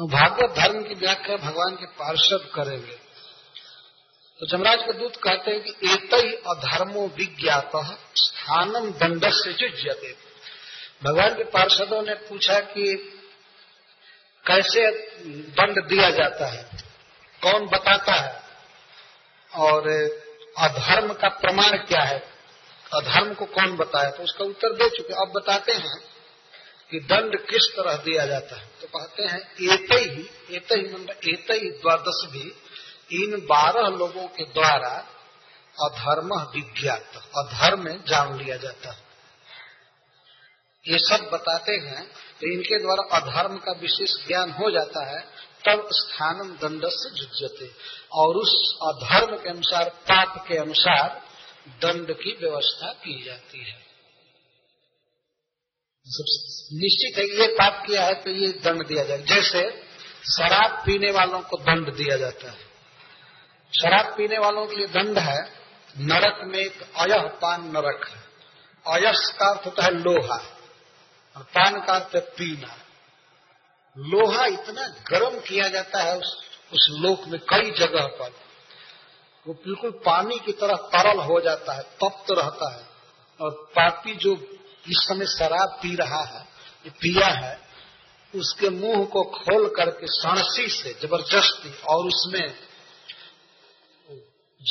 भागवत धर्म की व्याख्या भगवान के पार्षद करेंगे। तो जमराज के दूत कहते हैं कि एक अधर्मो विज्ञात स्थानम दंड से जुजते भगवान के पार्षदों ने पूछा कि कैसे दंड दिया जाता है? कौन बताता है? और अधर्म का प्रमाण क्या है? अधर्म को कौन बताया तो उसका उत्तर दे चुके अब बताते हैं कि दंड किस तरह दिया जाता है? तो कहते हैं एक ही एक ही एक ही द्वादश भी, इन बारह लोगों के द्वारा अधर्म विज्ञात, अधर्म जान लिया जाता है। ये सब बताते हैं तो इनके द्वारा अधर्म का विशेष ज्ञान हो जाता है, तब स्थानम दंड से जुजते और उस अधर्म के अनुसार, पाप के अनुसार दंड की व्यवस्था की जाती है। निश्चित है ये पाप किया है तो ये दंड दिया जाए। जैसे शराब पीने वालों को दंड दिया जाता है। शराब पीने वालों के लिए दंड है, नरक में एक अयह पान नरक है। अयस का अर्थ होता है लोहा, और पान का अर्थ है पीना। लोहा इतना गर्म किया जाता है उस उस लोक में कई जगह पर। वो बिल्कुल पानी की तरह तरल हो जाता है, तप्त रहता है। और पापी जो इस समय शराब पी रहा है पिया है, उसके मुँह को खोल करके सणसी से, ज़बरदस्ती, और उसमें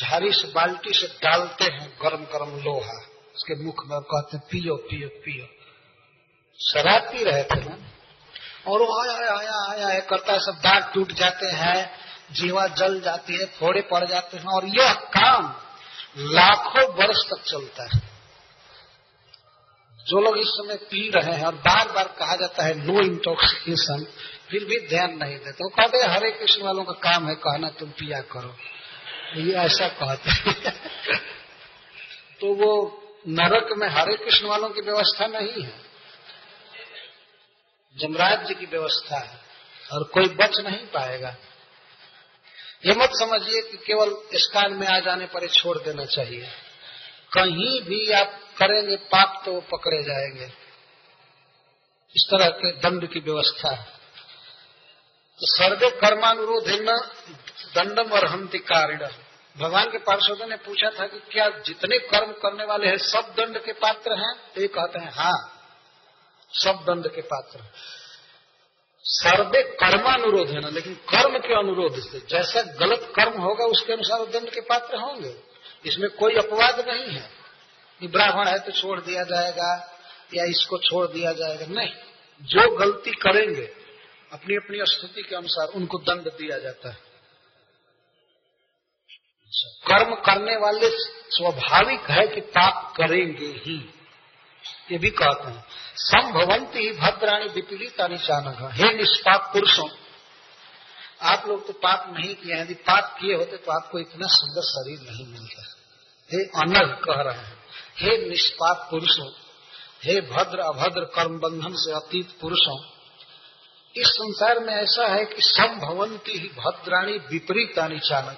झाड़ी से, बाल्टी से डालते हैं गरम गरम लोहा। उसके मुख में कहते हैं पियो पियो पियो। शराब पी रहे थे ना? और वो आया आया आया है करता सब दाग टूट जाते हैं, जीवा जल जाती है, फोड़े पड़ जाते हैं, और यह काम लाखों वर्ष तक चलता है। जो लोग इस समय पी रहे हैं और बार बार कहा जाता है नो इंटॉक्सिकेशन फिर भी ध्यान नहीं देते। वो कहते हरे कृष्ण वालों का काम है कहना, तुम पिया करो। ये ऐसा कहते तो वो नरक में हरे कृष्ण वालों की व्यवस्था नहीं है। जमराज जी की व्यवस्था है और कोई बच नहीं पाएगा। ये मत समझिए कि केवल इस काल में आ जाने पर छोड़ देना चाहिए। कहीं भी आप करेंगे, पाप तो वो पकड़े जाएँगे। इस तरह के दंड की व्यवस्था तो सर्वे कर्मानुरोध न दंडम और हंति कारिण। भगवान के पार्षदों ने पूछा था कि क्या जितने कर्म करने वाले हैं, सब दंड के पात्र हैं? तो ये कहते हैं हाँ सब दंड के पात्र सर्वे कर्मानुरोध है ना लेकिन कर्म के अनुरोध से, जैसा गलत कर्म होगा, उसके अनुसार दंड के पात्र होंगे। इसमें कोई अपवाद नहीं है। कि ब्राह्मण है तो छोड़ दिया जाएगा या इसको छोड़ दिया जाएगा। नहीं। जो गलती करेंगे अपनी अपनी स्थिति के अनुसार उनको दंड दिया जाता है। कर्म करने वाले स्वाभाविक है कि पाप करेंगे ही। ये भी कहते हैं। संभवंती ही भद्राणी विपरीता निचानक हे निष्पाप पुरुषों, आप लोग तो पाप नहीं किए हैं। यदि पाप किए होते तो आपको इतना सुंदर शरीर नहीं मिलता। हे अनग कह रहे हैं। हे निष्पाप पुरुषों, हे भद्र अभद्र कर्म बंधन से अतीत पुरुषों, इस संसार में ऐसा है कि संभवंती ही भद्राणी विपरीता निचानक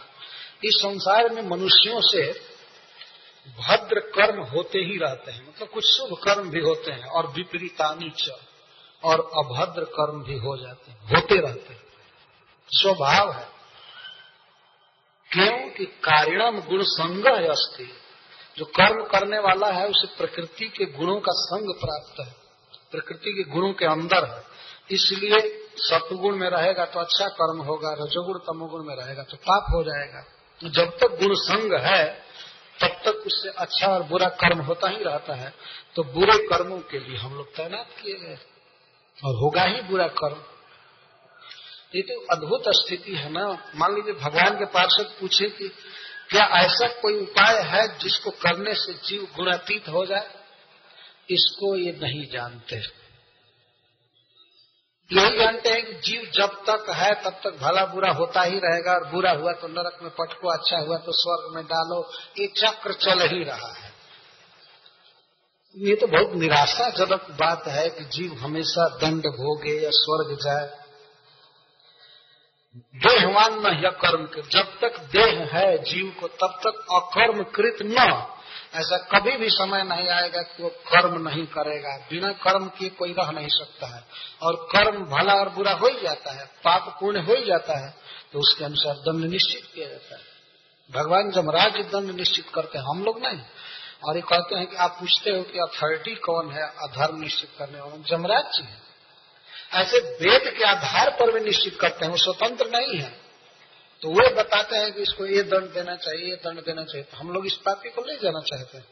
इस संसार में मनुष्यों से भद्र कर्म होते ही रहते हैं। मतलब कुछ शुभ कर्म भी होते हैं और विपरीतानी च, और अभद्र कर्म भी हो जाते हैं, होते रहते हैं। स्वभाव है क्यों कि कारिणम गुण संग्रह है अस्थि जो कर्म करने वाला है, उसे प्रकृति के गुणों का संग प्राप्त है। प्रकृति के गुणों के अंदर है। इसलिए सत्गुण में रहेगा तो अच्छा कर्म होगा, रजोगुण तमोगुण में रहेगा तो पाप हो जाएगा। जब तक गुण संग है, तब तक उससे अच्छा और बुरा कर्म होता ही रहता है। तो बुरे कर्मों के लिए हम लोग तैनात किए गए और होगा ही बुरा कर्म। ये तो अद्भुत स्थिति है ना। मान लीजिए भगवान के पार्षद पूछे कि क्या ऐसा कोई उपाय है जिसको करने से जीव गुणातीत हो जाए? इसको ये नहीं जानते। यही जानते हैं कि जीव जब तक है, तब तक भला बुरा होता ही रहेगा। और बुरा हुआ तो नरक में पटको अच्छा हुआ तो स्वर्ग में डालो। ये चक्र चल ही रहा है। ये तो बहुत निराशाजनक बात है कि जीव हमेशा दंड भोगे या स्वर्ग जाए। देहवान न या कर्म के। जब तक देह है, जीव को तब तक अकर्म कृत न ऐसा कभी भी समय नहीं आएगा कि वो कर्म नहीं करेगा। बिना कर्म के कोई रह नहीं सकता है। और कर्म भला और बुरा हो ही जाता है, पाप पूर्ण हो ही जाता है तो उसके अनुसार दंड निश्चित किया जाता है। भगवान जब राज्य दंड निश्चित करते हैं, हम लोग नहीं। और ये कहते हैं कि आप पूछते हो कि अथॉरिटी कौन है? अधर्म निश्चित करने वाले जमराज जी है। ऐसे वेद के आधार पर भी निश्चित करते हैं, वो स्वतंत्र नहीं है। तो वे बताते हैं कि इसको ये दंड देना चाहिए, ये दंड देना चाहिए। तो हम लोग इस पापी को ले जाना चाहते हैं।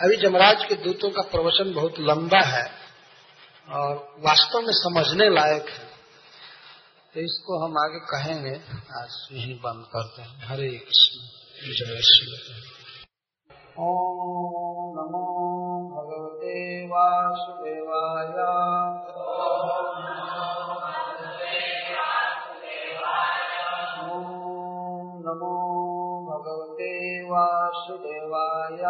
अभी जमराज के दूतों का प्रवचन बहुत लंबा है और वास्तव में समझने लायक है। तो इसको हम आगे कहेंगे, आज यही बंद करते हैं। हरे कृष्ण। जय श्री नमो वासुदेवाय नमो भगवते वासुदेवाय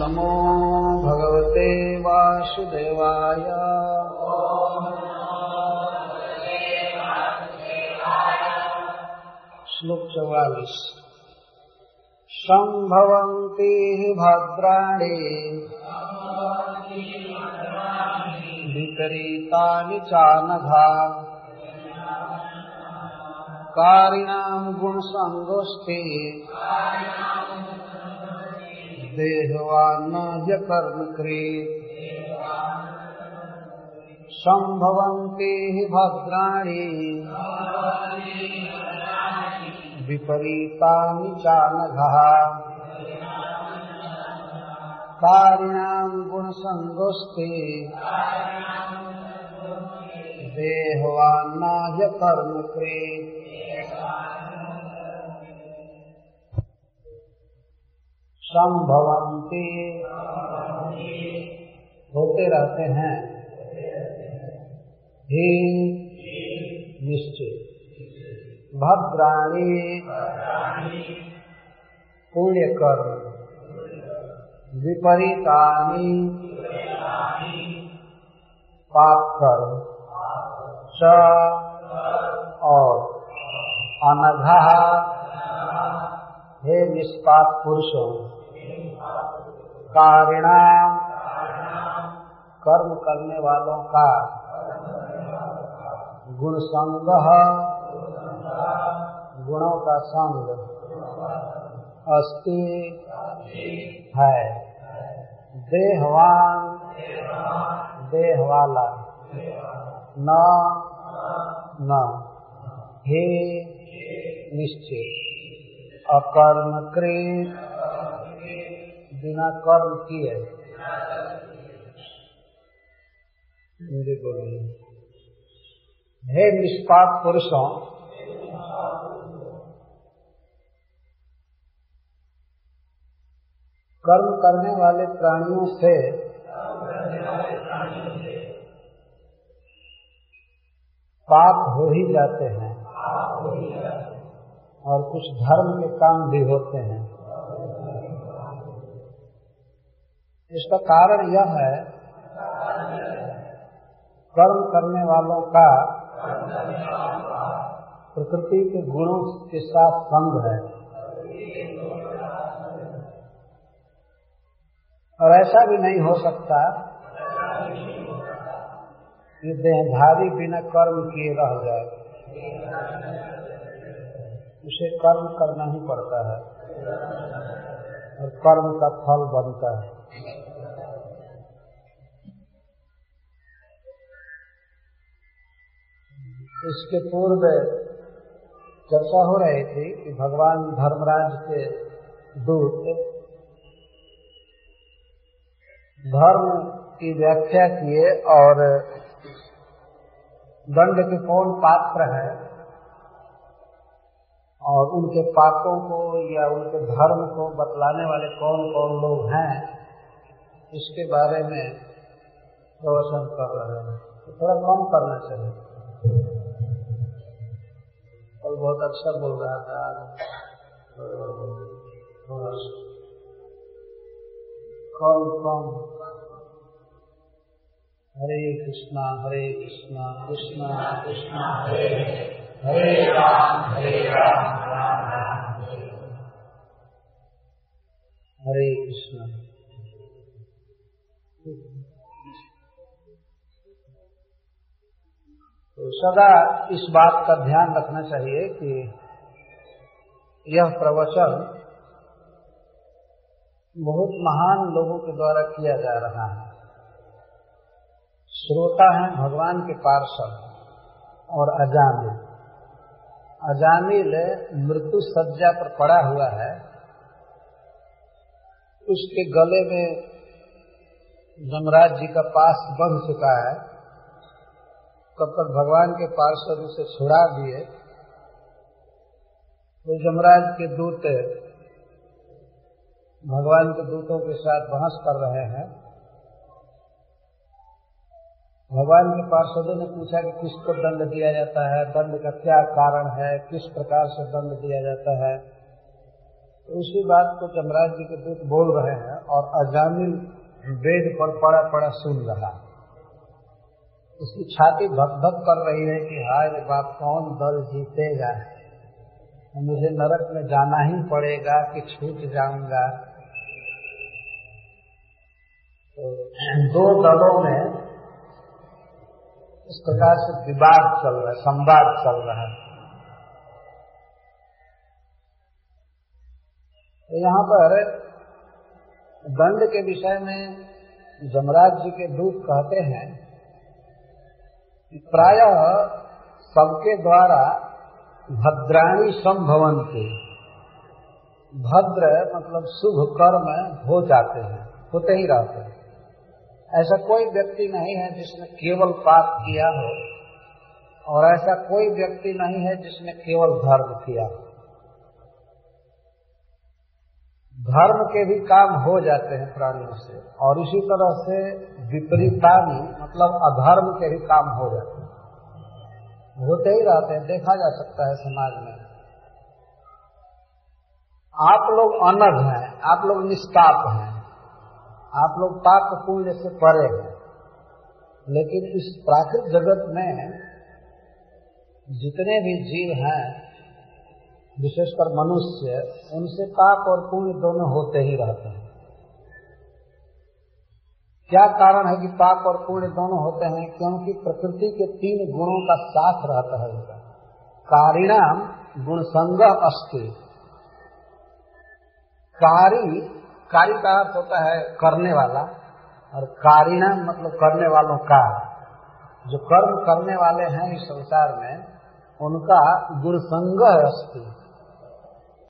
नमो भगवते वासुदेवाय श्लोक चौवालीस सम्भवन्ति भद्राणि। विपरीतानि चानघा। कारिणाम् गुणसङ्गोष्ठे देहवान्य कर्मकृत् सम्भवन्ति भद्राणि। विपरीतानि चानघः कारिणाम् गुणसङ्गोस्ते देहवान्नाय कर्मकृत् संभवंती होते रहते हैं। ही निश्चित। भद्राणी। पुण्य कर्म विपरीतानी। पाप कर्म स और अनघा। हे निष्पाप पुरुषों। कारिणाम कर्म करने वालों का। गुण संग गुणों का संग अस्ति है। देहवान देह वाला न न। हे निश्चित अकर्मकृत बिना कर्म किए। हे निष्पाप पुरुषों कर्म करने वाले प्राणियों से, पाप हो ही जाते हैं। और कुछ धर्म के काम भी होते हैं। इसका कारण यह है, कर्म करने वालों का प्रकृति के गुणों के साथ संग है। और ऐसा भी नहीं हो सकता कि देहधारी बिना कर्म किए रह जाए। उसे कर्म करना ही पड़ता है और कर्म का फल बनता है। इसके पूर्व चर्चा हो रही थी कि भगवान धर्मराज के दूत धर्म की व्याख्या किए और दंड के कौन पात्र है और उनके पापों को या उनके धर्म को बतलाने वाले कौन कौन लोग हैं, इसके बारे में प्रवचन कर रहे हैं। तो थोड़ा कम करना चाहिए। और बहुत अच्छा बोल रहा था। कम कम हरे कृष्णा हरे कृष्णा कृष्णा कृष्णा हरे हरे राम हरे राम राम राम हरे कृष्णा। तो सदा इस बात का ध्यान रखना चाहिए कि यह प्रवचन बहुत महान लोगों के द्वारा किया जा रहा है। श्रोता है, भगवान के पार्षद और अजामिल अजामिल मृत्यु सज्जा पर पड़ा हुआ है। उसके गले में जमराज जी का पास बंध चुका है। तब तक भगवान के पार्षद उसे छुड़ा दिए। तो जमराज के दूत भगवान के दूतों के साथ बहस कर रहे हैं। भगवान के पार्षदों ने पूछा कि किसको दंड दिया जाता है? दंड का क्या कारण है? किस प्रकार से दंड दिया जाता है? तो उसी बात को जमराज जी के दूत बोल रहे हैं और अजामिल वेद पर पड़ा पड़ा सुन रहा उसकी छाती भक भक कर रही है कि हाय रे बाप, कौन दल जीतेगा? मुझे नरक में जाना ही पड़ेगा कि छूट जाऊँगा। तो दो दलों में इस प्रकार से विवाद चल रहा है, संवाद चल रहा है। तो यहाँ पर दंड के विषय में जमराज जी के दूत कहते हैं कि प्राय सबके द्वारा भद्राणी संभवन के भद्र मतलब शुभ कर्म हो जाते हैं, होते ही रहते हैं। ऐसा कोई व्यक्ति नहीं है जिसने केवल पाप किया हो, और ऐसा कोई व्यक्ति नहीं है जिसने केवल धर्म किया हो। धर्म के भी काम हो जाते हैं प्राणियों से, और इसी तरह से विपरीतानी मतलब अधर्म के भी काम हो जाते हैं। होते ही रहते हैं, देखा जा सकता है समाज में। आप लोग अनग हैं, आप लोग निष्पाप हैं। आप लोग पाप पुण्य से परे हैं। लेकिन इस प्राकृतिक जगत में जितने भी जीव हैं, विशेषकर मनुष्य, उनसे पाप और पुण्य दोनों होते ही रहते हैं। क्या कारण है कि पाप और पुण्य दोनों होते हैं? क्योंकि प्रकृति के तीन गुणों का साथ रहता है कारिणाम गुण संग अस्ति। कारी कारी का अर्थ होता है करने वाला, और कारिणा मतलब करने वालों का। जो कर्म करने वाले हैं इस संसार में, उनका गुरुसंग संग अस्ति